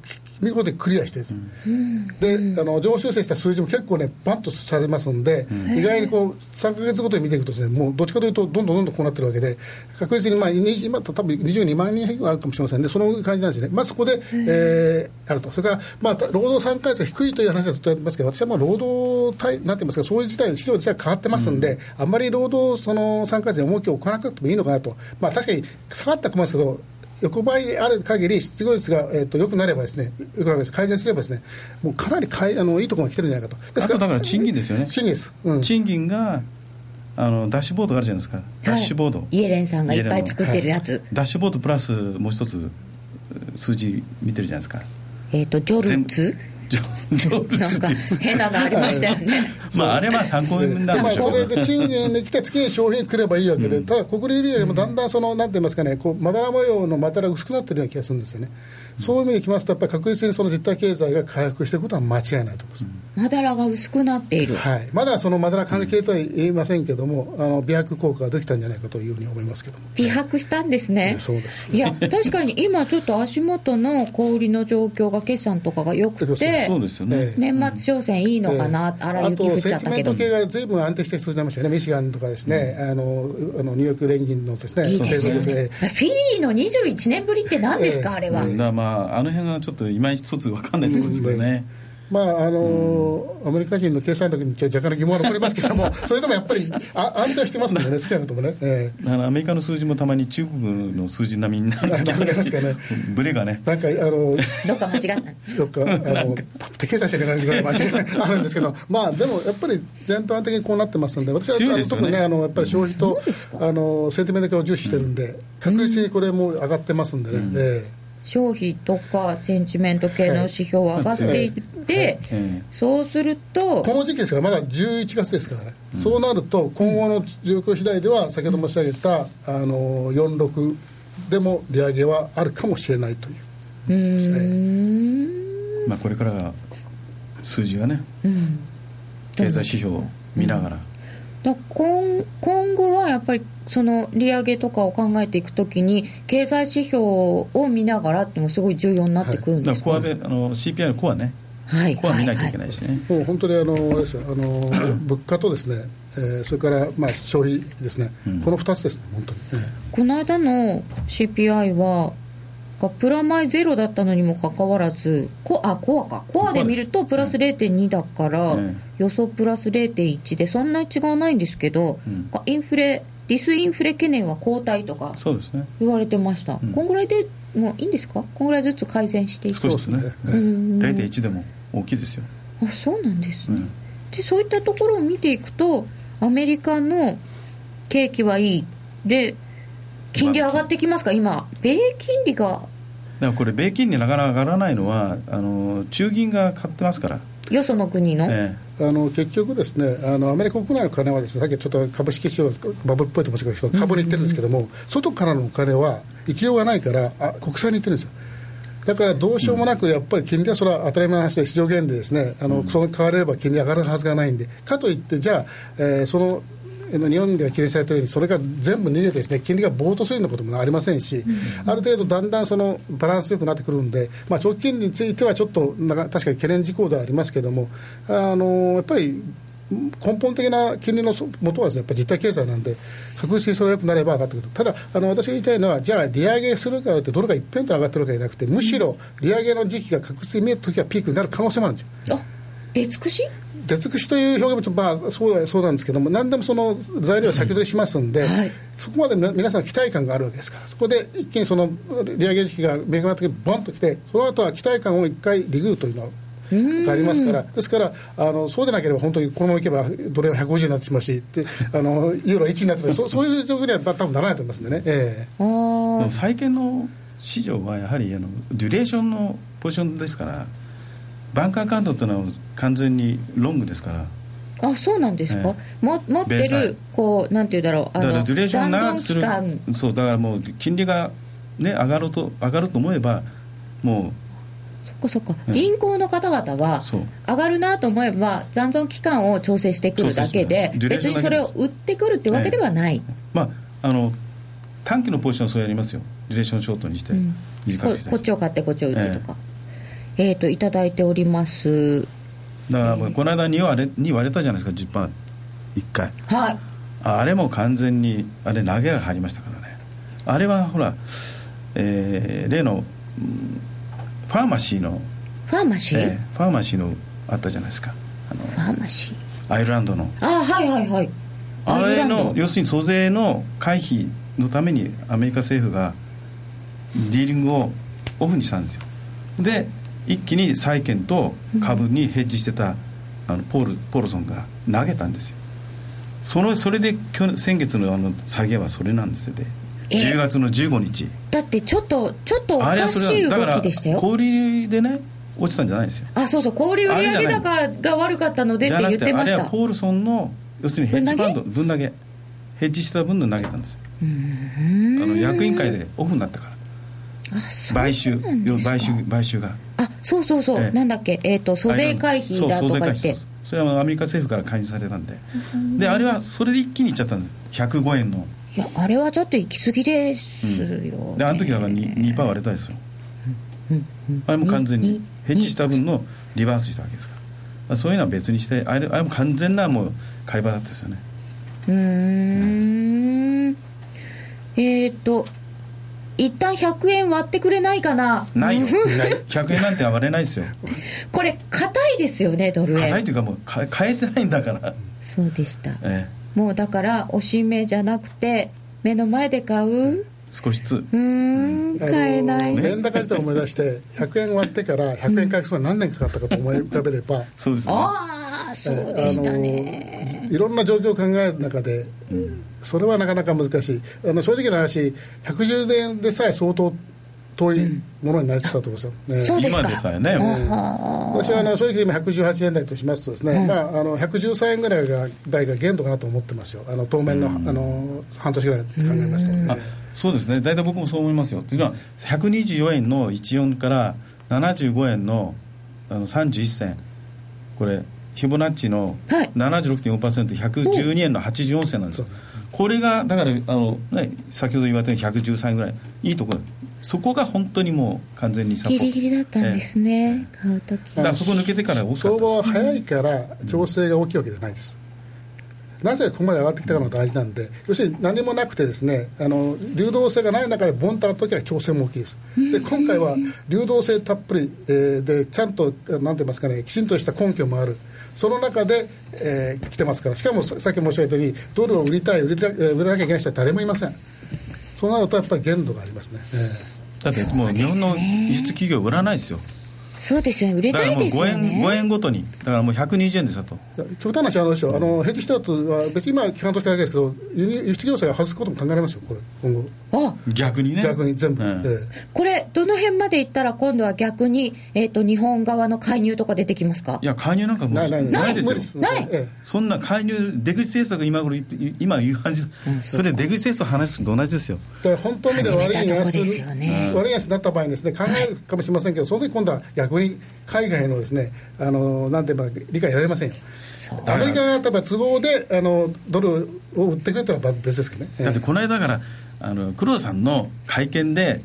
見事にクリアしてるん。であの情報修正した数字も結構ねバンとされますんで、うん、意外にこう3か月ごとに見ていくとですねもうどっちかというとどんどんどんどんこうなってるわけで確実にまあ今多分22万人ぐらいあるかもしれませんね。その感じなんですね。まあそこで、えー、あると。それからまあ労働参加率が低いという話はずっとやってますけど私はまあ労働体なんて言いますかそういう事態市場自体変わってますんで、うん、あんまり労働その参加率に重きを置かなくてもいいのかなと。まあ確かに下がったかもですけど横ばいである限り失業率が、えーと、良くなればですね改善すればですねもうかなりかいあのいいところが来てるんじゃないかと。ですからだから賃金ですよね。賃金です、うん、賃金があのダッシュボードがあるじゃないですか、ダッシュボード。イエレンさんがいっぱい作ってるやつ、はい、ダッシュボードプラスもう一つ数字見てるじゃないですか。えっ、ー、とジョルツ？なんか変なのありましたよね。まああれは参考になるでしょう、それで賃金で来た月に消費来ればいいわけで、うん、ただ国利よりもだんだんその、なんて言いますかねこうまだら模様のまだら薄くなってるような気がするんですよね、うん、そういう意味でいきますとやっぱり確実にその実体経済が回復していることは間違いないと思います、うんまだらが薄くなっている、はい、まだそのまだら関係とは言いませんけども、あの美白効果ができたんじゃないかというふうに思いますけども。美白したんですね、そうです。いや確かに今ちょっと足元の小売りの状況が決算とかがよくてそうです。よね。年末商戦いいのかな、あら雪降っちゃったけどあとセンチメント系がずいぶん安定して進んでましたよね。ミシガンとかですね、あのあのニューヨーク連銀のですね。いいですよね。フィリーの21年ぶりって何ですか、あれは、だまああの辺はちょっと今一つ分かんないところですけどね、まああのアメリカ人の計算力に若干の疑問は残りますけども、[laughs] それでもやっぱりあ安定してますんでね、少なくともね、えー、だからアメリカの数字もたまに中国の数字並みになる時ありますかね、ブレがね、なんか、あのどっか間違った、どっか、あの計算してるぐらい間違いあるんですけど、まあでもやっぱり全般的にこうなってますんで、私は、ね、特にね、あのやっぱり消費とあのセンティメント系を重視してるんで、確実にこれも上がってますんでね。うん。えー消費とかセンチメント系の指標は上がっていって、そうするとこの時期ですからまだ11月ですからね、そうなると今後の状況次第では先ほど申し上げたあの46でも利上げはあるかもしれないという。うん。まあ、これからが数字がね、うん。経済指標を見ながら、だ今今後はやっぱりその利上げとかを考えていくときに経済指標を見ながらっていうのがすごい重要になってくるんですか、だからコアであの CPI のコアね、はい。コア見なきゃいけないしね、もう本当にあのあれですよ。あの [coughs] 物価とですね、えーそれからまあ消費ですね、この2つですね、本当に。えこの間の CPI はがプラマイゼロだったのにもかかわらずコあコアか。コアで見るとプラス0.2だから、うん。予想プラス0.1でそんなに違わないんですけど、ん。インフレディスインフレ懸念は後退とか言われてました、こんぐらいでもういいんですか？こんぐらいずつ改善していくそうです0.1でも大きいですよ、あそうなんですね、うん。でそういったところを見ていくとアメリカの景気はいい。で金利上がってきますか？今米金利がだからこれ、米金利なかなか上がらないのは、あの中銀が買ってますから、よその国の、えあの結局ですねあのアメリカ国内の金はですねさっきちょっと株式市場バブルっぽいと思いましたけど株に行ってるんですけども、外からのお金は行きようがないからあ国債に行ってるんですよ。だからどうしようもなくやっぱり金利はそれは当たり前の話で市場原理ですねあの、その変われれば金利上がるはずがないんで。かといってじゃあ、えーその日本では記念されているようにそれが全部逃げてですね金利が暴騰するようなこともありませんし、ある程度だんだんそのバランスよくなってくるんで、まあ、長期金利についてはちょっとなんか確かに懸念事項ではありますけれどもあのやっぱり根本的な金利の元はです、ね、やっぱり実体経済なんで、確実にそれが良くなれば上がってくる、ただ、あの私が言いたいのは、じゃあ、利上げするかって、ドルが一辺倒上がってるわけじゃなくて、むしろ利上げの時期が確実に見えたときはピークになる可能性もあるんですよ。あ出尽くし出尽くしという表現もまあそうはそうなんですけども、何でもその材料を先取りしますんで、はい。そこまで皆皆さん期待感があるわけですから、そこで一気にその利上げ時期が明確な時にボンときて、その後は期待感を一回リグーというのがありますから、ですからあの、そうでなければ本当にこのままいけば、ドル円は150になってしまうし、であのユーロは1になってしまう。そうそういう状況には多分ならないと思いますんでね。えー。も債券の市場はやはりあのデュレーションのポジションですから、バンクアカウントっていうのは完全にロングですから。あそうなんですか、えも持ってるこうなんていうんだろうあだからのデュレーションを長くするそうだからもう金利が、ね、上がると上がると思えばもそっかそっか、うん銀行の方々は上がるなと思えば残存期間を調整してくるだけで別にそれを売ってくるってわけではない、う、まあ、あの短期のポジションはそうやりますよ。デュレーションショートにして、ん。短くして。ここっちを買ってこっちを売ってとか。えっ、といただいております。だからこの間2割れ2割れたじゃないですか10%一回。はい。あれも完全にあれ投げが入りましたからね。あれはほら、えー例の、うんファーマシーの、ファーマシー、えーファーマシーのあったじゃないですか。あのファーマシー。アイルランドの。あはいはいはい。あれの要するに租税の回避のためにアメリカ政府がディーリングをオフにしたんですよ。で一気に債券と株にヘッジしてたあのポールポールソンが投げたんですよ。そのそれで去年先月のあの下げはそれなんですよで。え10月の15日。だってちょっとちょっとおあれはかしい動きでしたよ。小売りでね落ちたんじゃないですよ。あそうそう小売売上高が悪かったのでって言っててました。あれはポールソンの要するにヘッジファンド分投げ。ヘッジした分の投げたんですよ。あの役員会でオフになったから。買収買収買収があそうそうそう、ええ。なんだっけ？えっ、と租税回避だとか言って。それはアメリカ政府から介入されたんで。であれはそれで一気にいっちゃったんです。105円の。いやあれはちょっと行き過ぎですよ、であの時だから 2%, 2割れたですよ。あれも完全にヘッジした分のリバースしたわけですから。そういうのは別にしてあれあれも完全なもう買い場だったですよね。うーん。えっ、と一旦100円割ってくれないかな？ないよ。100円なんて割れないですよ。[laughs] これ硬いですよねドル円。硬いというかもうか変えてないんだから。そうでした。えもうだからおしめじゃなくて目の前で買う。え少しずつ。うーん。買えない、あの円高時代を思い出して、100円割ってから100円回復まで何年かかったかと思い浮かべれば、そうですね。ああそうでしたね、あのいろんな状況を考える中で、それはなかなか難しい、あの正直な話、110円でさえ相当遠いものになりつつあると思いますよ、ね。そうですか。今でさえね、もう私はあの正直今118円台としますとですね、まあ、あの113円ぐらいが台が限度かなと思ってますよ。あの当面の,、あの半年ぐらい考えますと、あそうですね、大体僕もそう思いますよ。というのは、124円の14から75円のあの31銭、これ、フィボナッチのはい。76.4%、112円の84銭なんですよ。これがだからあの、ね、先ほど言われたように113円ぐらい、いいところ、そこが本当にもう完全にサポート。ギリギリだったんですね、買うときだからそこ抜けてから大きか相ったです。場は早いから調整が大きいわけじゃないです。なぜここまで上がってきたかのが大事なんで、要するに何もなくて、ですねあの流動性がない中でボンと上がった時は調整も大きいです。で今回は流動性たっぷり、えーでちゃんとなんて言いますかね、きちんとした根拠もある、その中で、えー来てますから、しかもささっき申し上げたように、ドルを売りたい、売り売らなきゃいけない人は誰もいません。そうなるとやっぱり限度がありますね。えーだってもう日本の輸出企業売らないですよ。そうですよね。売れだからもうないです5円よね ,5 円ごとに、だからもう120円ですよと。極端な話あのでしょ、あのヘッジした後は、別に今、基本としてだけですけど、輸出業者が外すことも考えられますよ、これ、今後、あ逆にね。逆に全部。うん。えこれどの辺までいったら今度は逆に、えー、と日本側の介入とか出てきますか？いや、介入なんかもうえないない。ないですよ。ないえそんな介入、出口政策、今頃言って今言う感じ、それ、出口政策話すのと同じですよ。えで本当の意味では悪い安ですよね。悪い安になった場合にです、ね、考えるかもしれませんけど、その時今度は逆に海外のです、ね、あのなんて言えば理解得られませんよ。アメリカが例えば都合であのドルを売ってくれたら別ですけどね。ええ。だってこの間だから、あの黒田さんの会見で、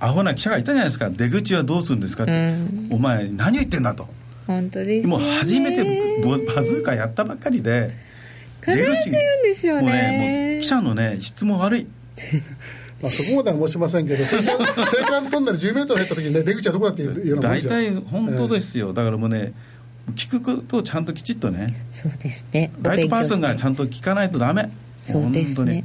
アホな記者がいたじゃないですか、出口はどうするんですかって、お前、何を言ってんだと、本当ですよね。もう初めてボバズーカやったばっかりで、必ず言うんですよね。もうね、もう記者のね、質問悪い。[laughs] まあ、そこまでは申しませんけど、青函トンネル10メートル入った時にね、出口はどこだっていうようなもん大ですよ。体本当ですよ、だからもうね、聞くことをちゃんときちっとね、そうですね。ライトパーソンがちゃんと聞かないとダメ、そうです本当に。ね。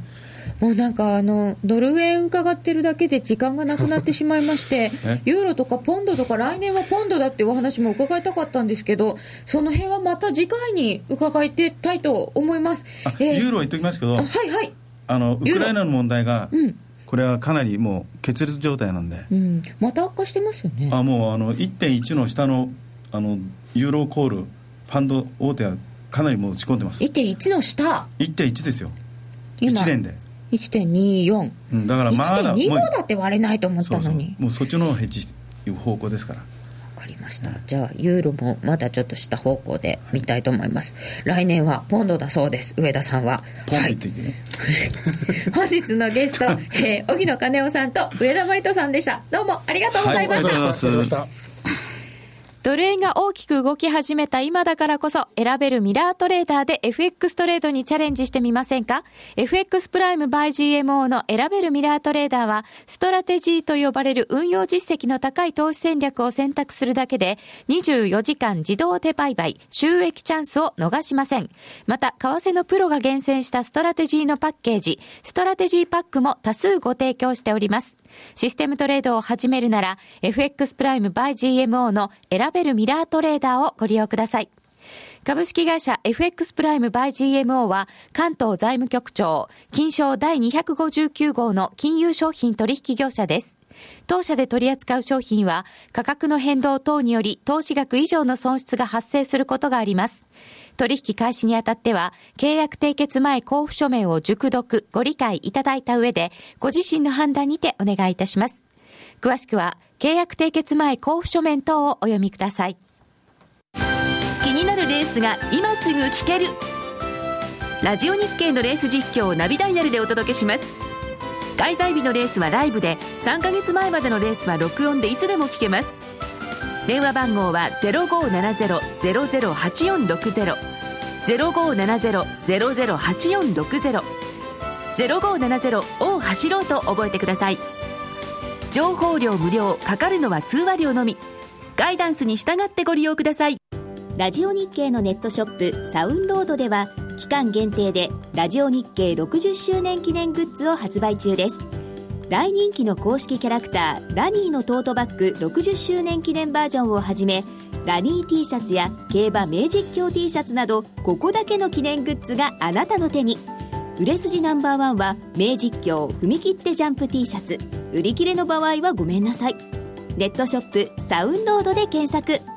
もうなんかあのドル円伺ってるだけで時間がなくなってしまいましてえ？ユーロとかポンドとか来年はポンドだっていうお話も伺いたかったんですけどその辺はまた次回に伺いたいと思います。あえーユーロは言っておきますけどあ、はいはい、あのウクライナの問題がうん、これはかなりもう決裂状態なんで、うん、また悪化してますよね。あもうあの1.1の下のあのユーロコール、ファンド大手はかなりもう打ち込んでます、1.1の下。1.1ですよ、今。1年で、1.24うん、だからまだ1.25もうだって割れないと思ったのに。もうそっちのヘッジいう方向ですから。ました。じゃあ、ユーロもまだちょっとした方向で見たいと思います。来年はポンドだそうです。上田さんは。はい。[laughs] 本日のゲスト、[laughs] えー、荻野金夫さんと上田真理人さんでした。どうもありがとうございました。はいありがとうございます失礼しました。ドル円が大きく動き始めた今だからこそ選べるミラートレーダーで FX トレードにチャレンジしてみませんか ? FXプライム by GMO の選べるミラートレーダーはストラテジーと呼ばれる運用実績の高い投資戦略を選択するだけで24時間自動で売買収益チャンスを逃しません。また、為替のプロが厳選したストラテジーのパッケージ、ストラテジーパックも多数ご提供しております。システムトレードを始めるなら、FX プライム by GMO の選べるミラートレーダーをご利用ください。株式会社 FX プライム by GMO は関東財務局長、金賞第259号の金融商品取引業者です。当社で取り扱う商品は価格の変動等により投資額以上の損失が発生することがあります。取引開始にあたっては、契約締結前交付書面を熟読、ご理解いただいた上で、ご自身の判断にてお願いいたします。詳しくは、契約締結前交付書面等をお読みください。気になるレースが今すぐ聞けるラジオ日経のレース実況をナビダイヤルでお届けします開催日のレースはライブで3ヶ月前までのレースは録音でいつでも聞けます電話番号は0570-008460 0570-008460 0570を走ろうと覚えてください。情報量無料かかるのは通話料のみ。ガイダンスに従ってご利用ください。ラジオ日経のネットショップサウンロードでは期間限定でラジオ日経60周年記念グッズを発売中です。大人気の公式キャラクターラニーのトートバッグ60周年記念バージョンをはじめラニー T シャツや競馬名実況 T シャツなどここだけの記念グッズがあなたの手に。売れ筋ナンバーワンは名実況踏み切ってジャンプ T シャツ。売り切れの場合はごめんなさい。ネットショップサウンロードで検索。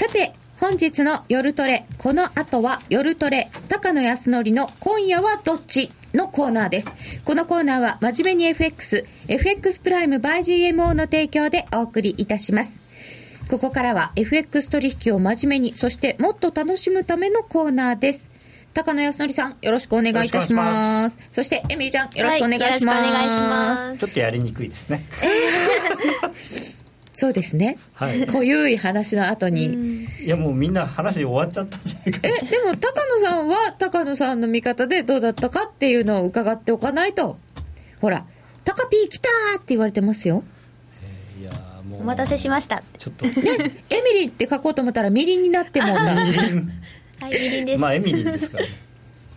さて本日の夜トレこの後は夜トレ高野康則の今夜はどっちのコーナーです。このコーナーは真面目に FX、FX プライム by GMO の提供でお送りいたします。ここからは FX 取引を真面目に、そしてもっと楽しむためのコーナーです。高野康則さん、よろしくお願いいたします。そして、エミリちゃん、よろしくお願いします。はいよろしくお願いしますちょっとやりにくいですね。[laughs] そうですね。はい。濃ゆい話の後に。いやもうみんな話終わっちゃったんじゃないかえ、でも高野さんは高野さんの見方でどうだったかっていうのを伺っておかないと。ほら、タカピー来たーって言われてますよ。いやもうお待たせしましたちょっとね、エミリーって書こうと思ったらミリンになってもんだ。[laughs] はいみりんです、まあエミリーですからね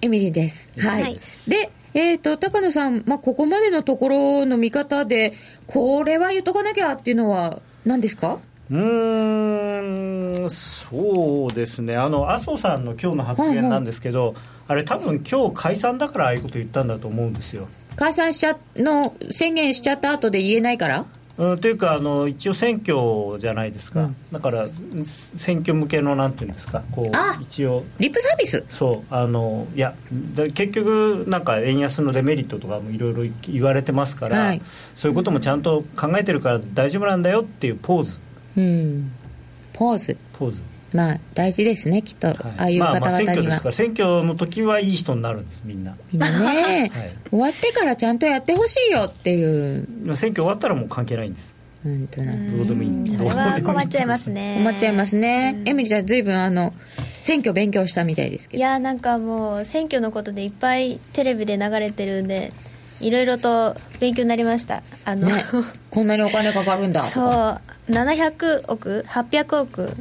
エミリーです。はい。はいで、えっ、と、高野さん、まあ、ここまでのところの見方で、これは言っとかなきゃっていうのは何ですか？うーんそうですね。あの麻生さんの今日の発言なんですけど、あれ多分今日解散だからああいうこと言ったんだと思うんですよ。解散しちゃ、の、宣言しちゃった後で言えないから？うん、というかあの一応選挙じゃないですか、だから選挙向けのなんていうんですか。こあう一応。リップサービス？そう。あのいやだ結局なんか円安のデメリットとかもいろいろ言われてますから、はい。そういうこともちゃんと考えてるから大丈夫なんだよっていうポーズ。うん。ポーズ。ポーズ、まあ、大事ですね、きっと。ああいうまあ、ま方あ選々には。挙ですか。ら選挙の時はいい人になるんですみんな。みんなね、はい。終わってからちゃんとやってほしいよっていう、選挙終わったらもう関係ないんです。本当な。どうでもいいそれは困っちゃいますね。困っちゃいますね。エミリちゃん、ずいぶんあの、選挙勉強したみたいですけど。いやなんかもう選挙のことでいっぱいテレビで流れてるんでいろいろと勉強になりました。あの、ね、こんなにお金かかるんだとそう。か。700億800億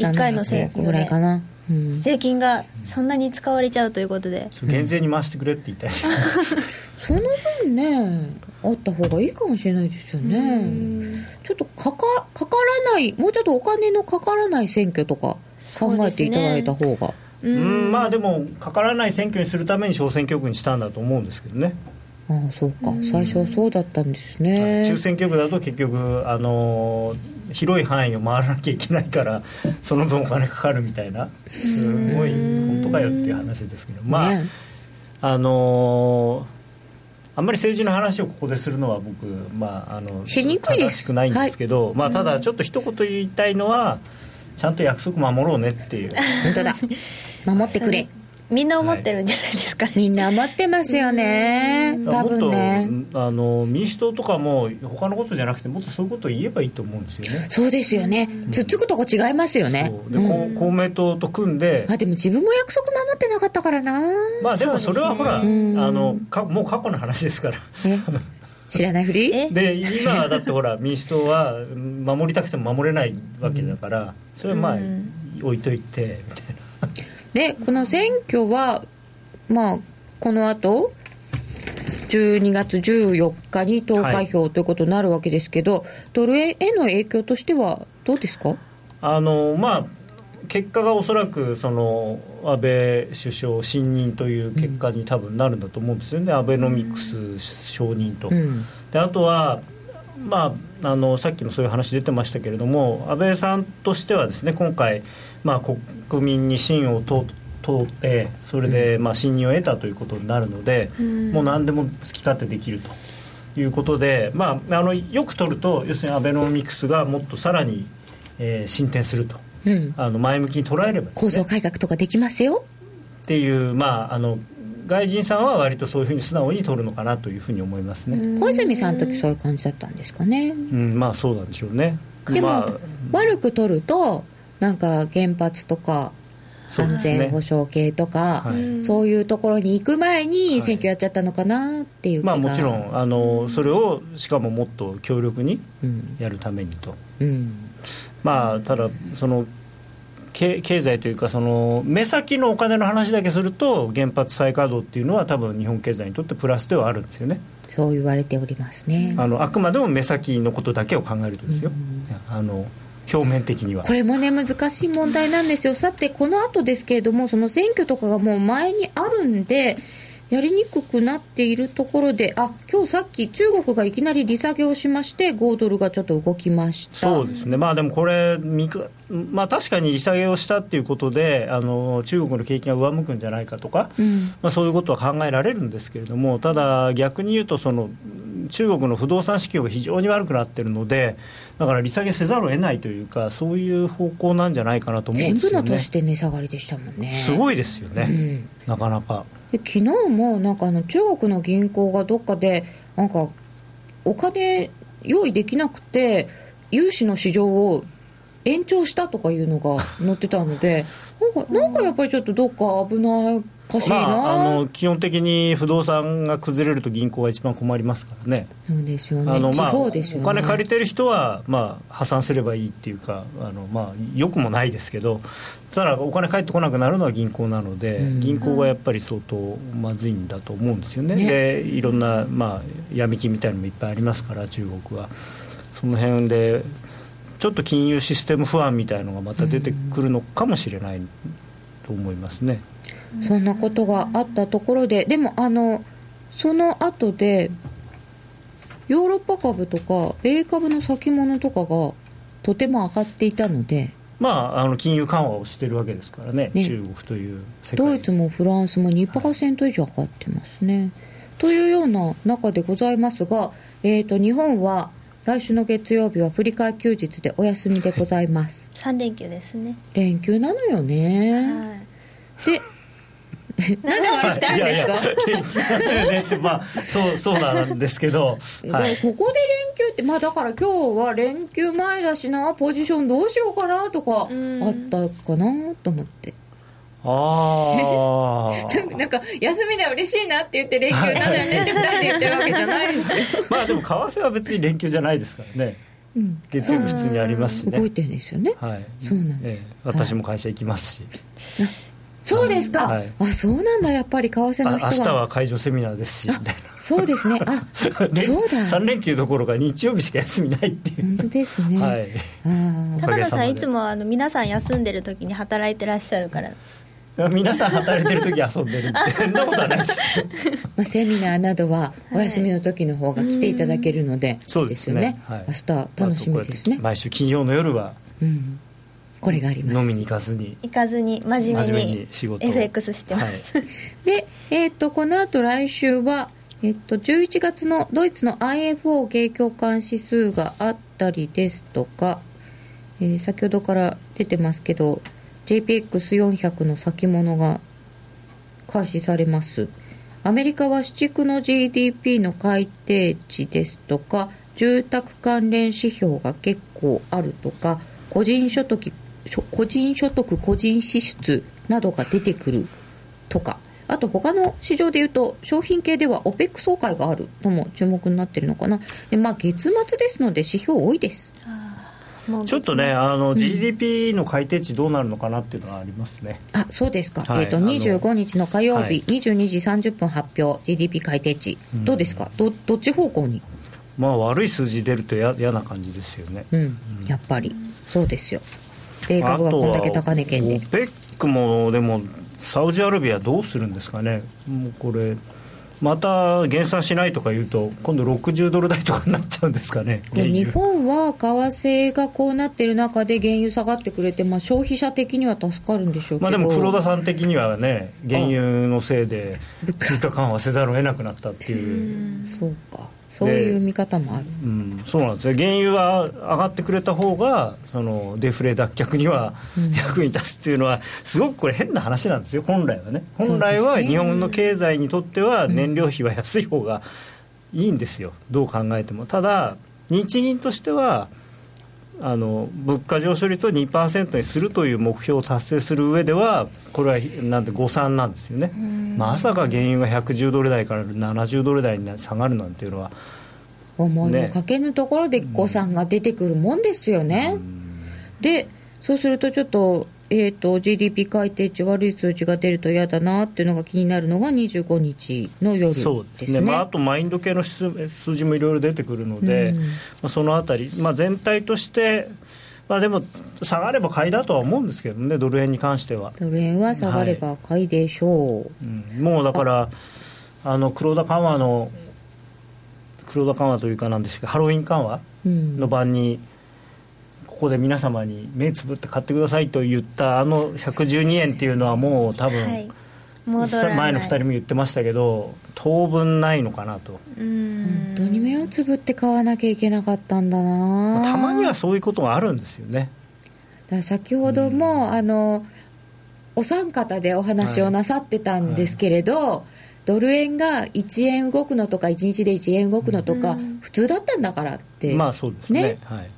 1回の選700挙でぐらいかな。うん。税金がそんなに使われちゃうということで減税に回してくれって言いたいです、[laughs] その分ね、あった方がいいかもしれないですよね。ちょっとかか、かからない、もうちょっとお金のかからない選挙とか考えていただいた方が。うんまあでもかからない選挙にするために小選挙区にしたんだと思うんですけどね、ああ、そうか。最初はそうだったんですね。中選挙区だと結局あのー広い範囲を回らなきゃいけないから [laughs] その分お金かかるみたいな。すごい本当かよっていう話ですけど。まあ、ね。あのーあんまり政治の話をここでするのは僕、まあ、あのしにくい正しくないんですけど、まあ、ただちょっと一言言いたいのはちゃんと約束守ろうねっていう。本当だ。[laughs] 守ってくれ。みんな思ってるんじゃないですかね、みんな思ってますよね。多もっと分ね。あの民主党とかも他のことじゃなくてもっとそういうことを言えばいいと思うんですよね。そうですよね。つっつくとこ違いますよね。そう。でこう公明党と組んで。あ、でも自分も約束守ってなかったからな。まあでもそれはほら、ねあのかもう過去の話ですから。え？知らないふり？え？で今はだってほら民主党はうん守りたくても守れないわけだからそれはまあ置いといてみたいなで、この選挙は、まあ、この後、12月14日に投開票ということになるわけですけど、ドル円への影響としてはどうですか？あのまあ結果がおそらくその安倍首相信任という結果に多分なるんだと思うんですよね、アベノミクス承認と。うん。であとは、まあ、あのさっきもそういう話出てましたけれども安倍さんとしてはですね今回、まあ、国民に信を問通ってそれで、まあ、信任を得たということになるので、もう何でも好き勝手できるということで、まあ、あのよく取ると要するにアベノミクスがもっとさらに、えー進展するとうん。あの前向きに捉えればね構造改革とかできますよ。っていう、まあ、あの外人さんは割とそういうふうに素直に取るのかなというふうに思いますね。小泉さんの時そういう感じだったんですかね。うん、まあそうなんでしょうね。でも、まあ悪く取ると、なんか原発とか、安全保障系とか、はい。そういうところに行く前にはい。選挙やっちゃったのかなっていう気が、まあもちろんあのそれをしかももっと強力にうん、やるためにと。うん、まあただその経経済というかその目先のお金の話だけすると原発再稼働っていうのは多分日本経済にとってプラスではあるんですよね。そう言われておりますね。あのあくまでも目先のことだけを考えるとですよ、あの表面的には。これもね難しい問題なんですよ。さてこの後ですけれどもその選挙とかがもう前にあるんでやりにくくなっているところで、あ今日さっき、中国がいきなり利下げをしまして、5ドルがちょっと動きました。そうですね、まあ、でもこれ、まあ、確かに利下げをしたっていうことで、あの中国の景気が上向くんじゃないかとか、うん、まあ、そういうことは考えられるんですけれども、ただ、逆に言うとその、中国の不動産市況が非常に悪くなってるので、だから利下げせざるを得ないというか、そういう方向なんじゃないかなと思うんですよ、ね、全部の年で値下がりでしたもんね。すごいですよね、うん、なかなか。昨日もなんかあの中国の銀行がどっかでなんかお金用意できなくて融資の市場を延長したとかいうのが載ってたので [laughs] なんかなんかやっぱりちょっとどっか危ないかしいな、まあ、あの基本的に不動産が崩れると銀行が一番困りますからね。そうですよね。あの、まあ、お金借りてる人は、まあ、破産すればいいっていうかあの、まあ、よくもないですけどただお金返ってこなくなるのは銀行なので、うん、銀行がやっぱり相当まずいんだと思うんですよね、ね。でいろんな、まあ、闇金みたいなのもいっぱいありますから中国は。その辺でちょっと金融システム不安みたいのがまた出てくるのかもしれないと思いますね。そんなことがあったところで、でもあのその後でヨーロッパ株とか米株の先物とかがとても上がっていたので。まあ、あの金融緩和をしてるわけですからね、ね中国というドイツもフランスも2%以上上がってますね。はい、というような中でございますが、えーと日本は来週の月曜日は振り替え休日でお休みでございます。3連休ですね。連休なのよね、はい、で [laughs] なんで笑ってるんですか？ねまあそうそうなんですけど、はい、ここで連休ってまあだから今日は連休前だしなポジションどうしようかなとかあったかなと思ってああ [laughs] なんか休みで嬉しいなって言って連休なのよねって2人で言ってるわけじゃないですよ [laughs] まあでも為替は別に連休じゃないですからね。うん、月曜日普通にありますしね。動いてるんですよね。はい。そうなんです、えー、私も会社行きますし、そうですか、はい、あそうなんだ。やっぱり為替の人は。明日は会場セミナーですし。みたいなそうですね。あ [laughs] そうだ。3連休どころか日曜日しか休みないっていう。本当ですね、はい、高田さんいつもあの皆さん休んでる時に働いてらっしゃるから [laughs] 皆さん働いてる時遊んでるってそんなことはないです。[laughs] まあセミナーなどはお休みの時の方が来ていただけるので、そうですよね、はい、明日楽しみですね、毎週金曜の夜は、うん、これがあります。飲みに行かずに。行かずに真面目に仕事 FX してます、はい、[laughs] で、えー、っとこの後来週はえっと、11月のドイツの IFO 景況感指数があったりですとか、えー、先ほどから出てますけど JPX400 の先物が開始されます。アメリカは市地区の GDP の改定値ですとか住宅関連指標が結構あるとか個人所得個人所得個人支出などが出てくるとか。あと他の市場でいうと商品系では OPEC 総会があるのも注目になってるのかな。で、まあ、月末ですので指標多いです。ちょっとね、あの GDP の改定値どうなるのかなっていうのはありますね。あそうですか、はい、えーと、25日の火曜日、はい、22時30分発表、GDP 改定値、どうですか、どどっち方向に？まあ、悪い数字出ると嫌な感じですよね、うん、やっぱり、そうですよ、米株がこんだけ高値圏で。OPEC もでも、サウジアラビアどうするんですかね、もうこれ。また減産しないとかいうと、今度60ドル台とかになっちゃうんですかね。日本は為替がこうなってる中で、原油下がってくれて、まあ、消費者的には助かるんでしょうけど、まあ、でも黒田さん的にはね、原油のせいで追加緩和せざるを得なくなったっていう。うそうかそういう見方もある、うん、そうなんですよ。原油が上がってくれた方がそのデフレ脱却には役に立つっていうのは、すごくこれ変な話なんですよ。本来はね。本来は日本の経済にとっては燃料費は安い方がいいんですよ。どう考えても。ただ日銀としてはあの物価上昇率を2%にするという目標を達成する上ではこれはなんて誤算なんですよね、まさか原油が110ドル台から70ドル台に下がるなんていうのは、思いもかけぬところで誤算が出てくるもんですよね。でそうするとちょっとえーと、GDP 改定値、悪い数字が出ると嫌だなっていうのが気になるのが25日の夜です、ね、そうですね、まあ、あとマインド系の数字もいろいろ出てくるので、うん、まあ、そのあたり、まあ、全体として、まあ、でも下がれば買いだとは思うんですけどねドル円に関しては。ドル円は下がれば買いでしょう、うん、もうだからあの黒田緩和の黒田緩和というかなんですけどハロウィン緩和うんの晩にここで皆様に目つぶって買ってくださいと言ったあの112円っていうのはもう多分、はい。前の2人も言ってましたけど当分ないのかなと。うん。本当に目をつぶって買わなきゃいけなかったんだな。たまにはそういうことがあるんですよね。だ先ほども、あのお三方でお話をなさってたんですけれど、ドル円が1円動くのとか1日で1円動くのとか、普通だったんだからって、まあそうですね。ね。はい、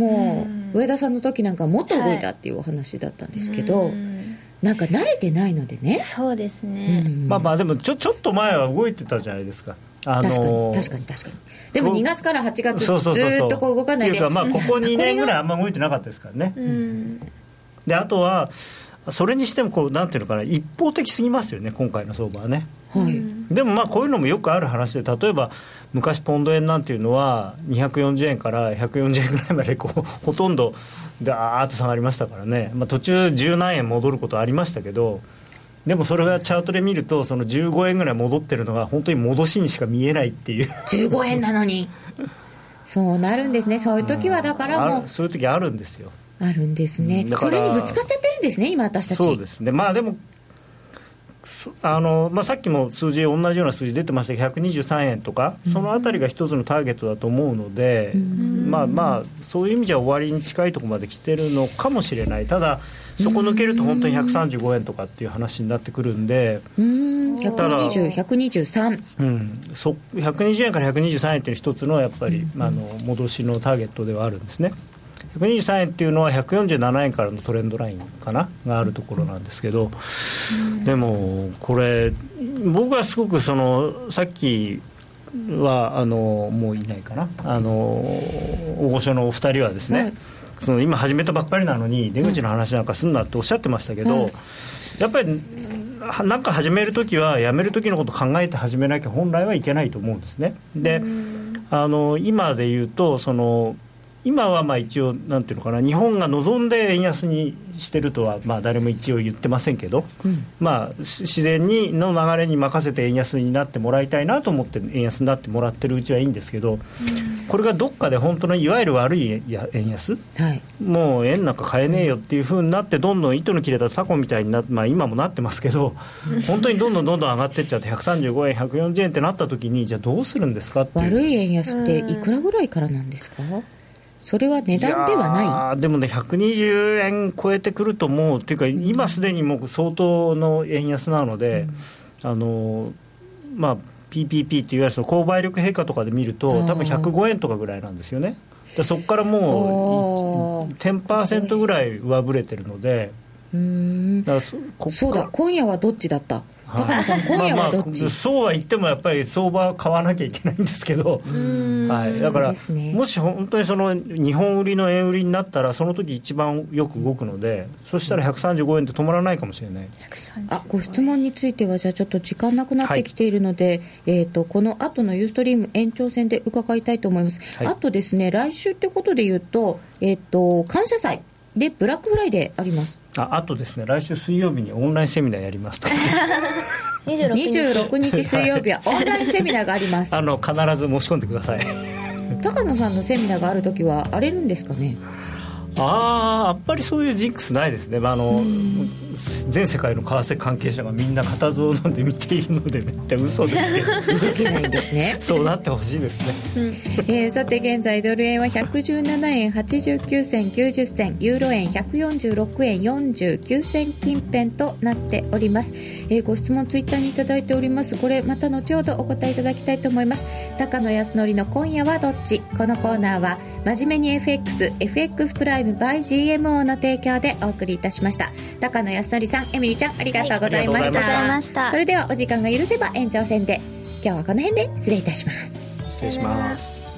もう上田さんの時なんかもっと動いたっていうお話だったんですけど、うん。なんか慣れてないのでね、そうですうね、ん。まあまあでもちょちょっと前は動いてたじゃないですか。あ確かのに確かに確かに。でもこう2月から8月ずそうそうそうそう。ーっとこう動かないで。っていうかまあここ2年ぐらいいあんま動いてなかったですからね、[laughs] うん。であとはそれにしてもこうなんていうのかな一方的すぎますよね今回の相場はね。はい、でもまあこういうのもよくある話で例えば昔ポンド円なんていうのは240円から140円ぐらいまでこう [laughs] ほとんどダーッと下がりましたからね、まあ、途中十何円戻ることありましたけどでもそれがチャートで見るとその15円ぐらい戻ってるのが本当に戻しにしか見えないっていう。15円なのに。[laughs] そうなるんですね。そういう時はだからもう。あるそういう時あるんですよ。あるんですね、それにぶつかっちゃってるんですね今私たち。そうですね。まあでもそあのまあ、さっきも数字同じような数字出てましたけど123円とか、そのあたりが一つのターゲットだと思うので、まあまあそういう意味じゃ終わりに近いところまで来てるのかもしれない。ただそこ抜けると本当に135円とかっていう話になってくるんで、うーんだから120、123うん、そ120円から123円っていう一つのやっぱり、まあ、あの戻しのターゲットではあるんですね123円っていうのは147円からのトレンドラインかながあるところなんですけど、でもこれ僕はすごくそのさっきはあのもういないかな。あの大御所のお二人はですね、はいその今始めたばっかりなのに出口の話なんかすんなっておっしゃってましたけど、はいやっぱりはなんか始めるときはやめるときのこと考えて始めなきゃ本来はいけないと思うんですね。であの今で言うとその今はまあ一応なんていうのかな日本が望んで円安にしてるとはまあ誰も一応言ってませんけど、まあし自然にの流れに任せて円安になってもらいたいなと思って円安になってもらってるうちはいいんですけど、これがどっかで本当のいわゆる悪いや円安はい。もう円なんか買えねえよっていうふうになってどんどん糸の切れたタコみたいになって、まあ、今もなってますけど本当にどんどんどんどん上がってっちゃって135円140円ってなった時にじゃあどうするんですかっていう。悪い円安っていくらぐらいからなんですか？それは値段ではない？でもね120円超えてくるともうっていうか今すでにもう相当の円安なので、あのまあ PPP っていわゆるその購買力陛下とかで見ると多分105円とかぐらいなんですよね。でそこからもう10%ぐらい上振れてるのでうーん。だそこそうだ今夜はどっちだった？高野さん今夜はどっち、まあまあ、そうは言ってもやっぱり相場は買わなきゃいけないんですけど、はい、だから、ね。もし本当にその日本売りの円売りになったらその時一番よく動くのでそしたら135円で止まらないかもしれない、あご質問についてはじゃあちょっと時間なくなってきているので、えー、とこの後のユーストリーム延長戦で伺いたいと思います、はい。あとですね来週ってことで言うと,、えー、と感謝祭でブラックフライデーありますああとですね来週水曜日にオンラインセミナーやりますと。[laughs] 26日。26日水曜日はオンラインセミナーがあります。あの必ず申し込んでください。高野さんのセミナーがあるときは荒れるんですかね？ああやっぱりそういうジンクスないですね、まあ、あの全世界の為替関係者がみんな固唾を飲んで見ているのでねって嘘ですけど。動けないんですね。そうなってほしいですね。えーさて現在ドル円は117円89銭90銭ユーロ円146円49銭近辺となっております、えーご質問ツイッターにいただいております。これまた後ほどお答えいただきたいと思います。高野康則の今夜はどっち？このコーナーは真面目に FXFX プライム by GMO の提供でお送りいたしました。高野康則さんエミリちゃんありがとうございました,はい、それではお時間が許せば延長戦で今日はこの辺で失礼いたします失礼します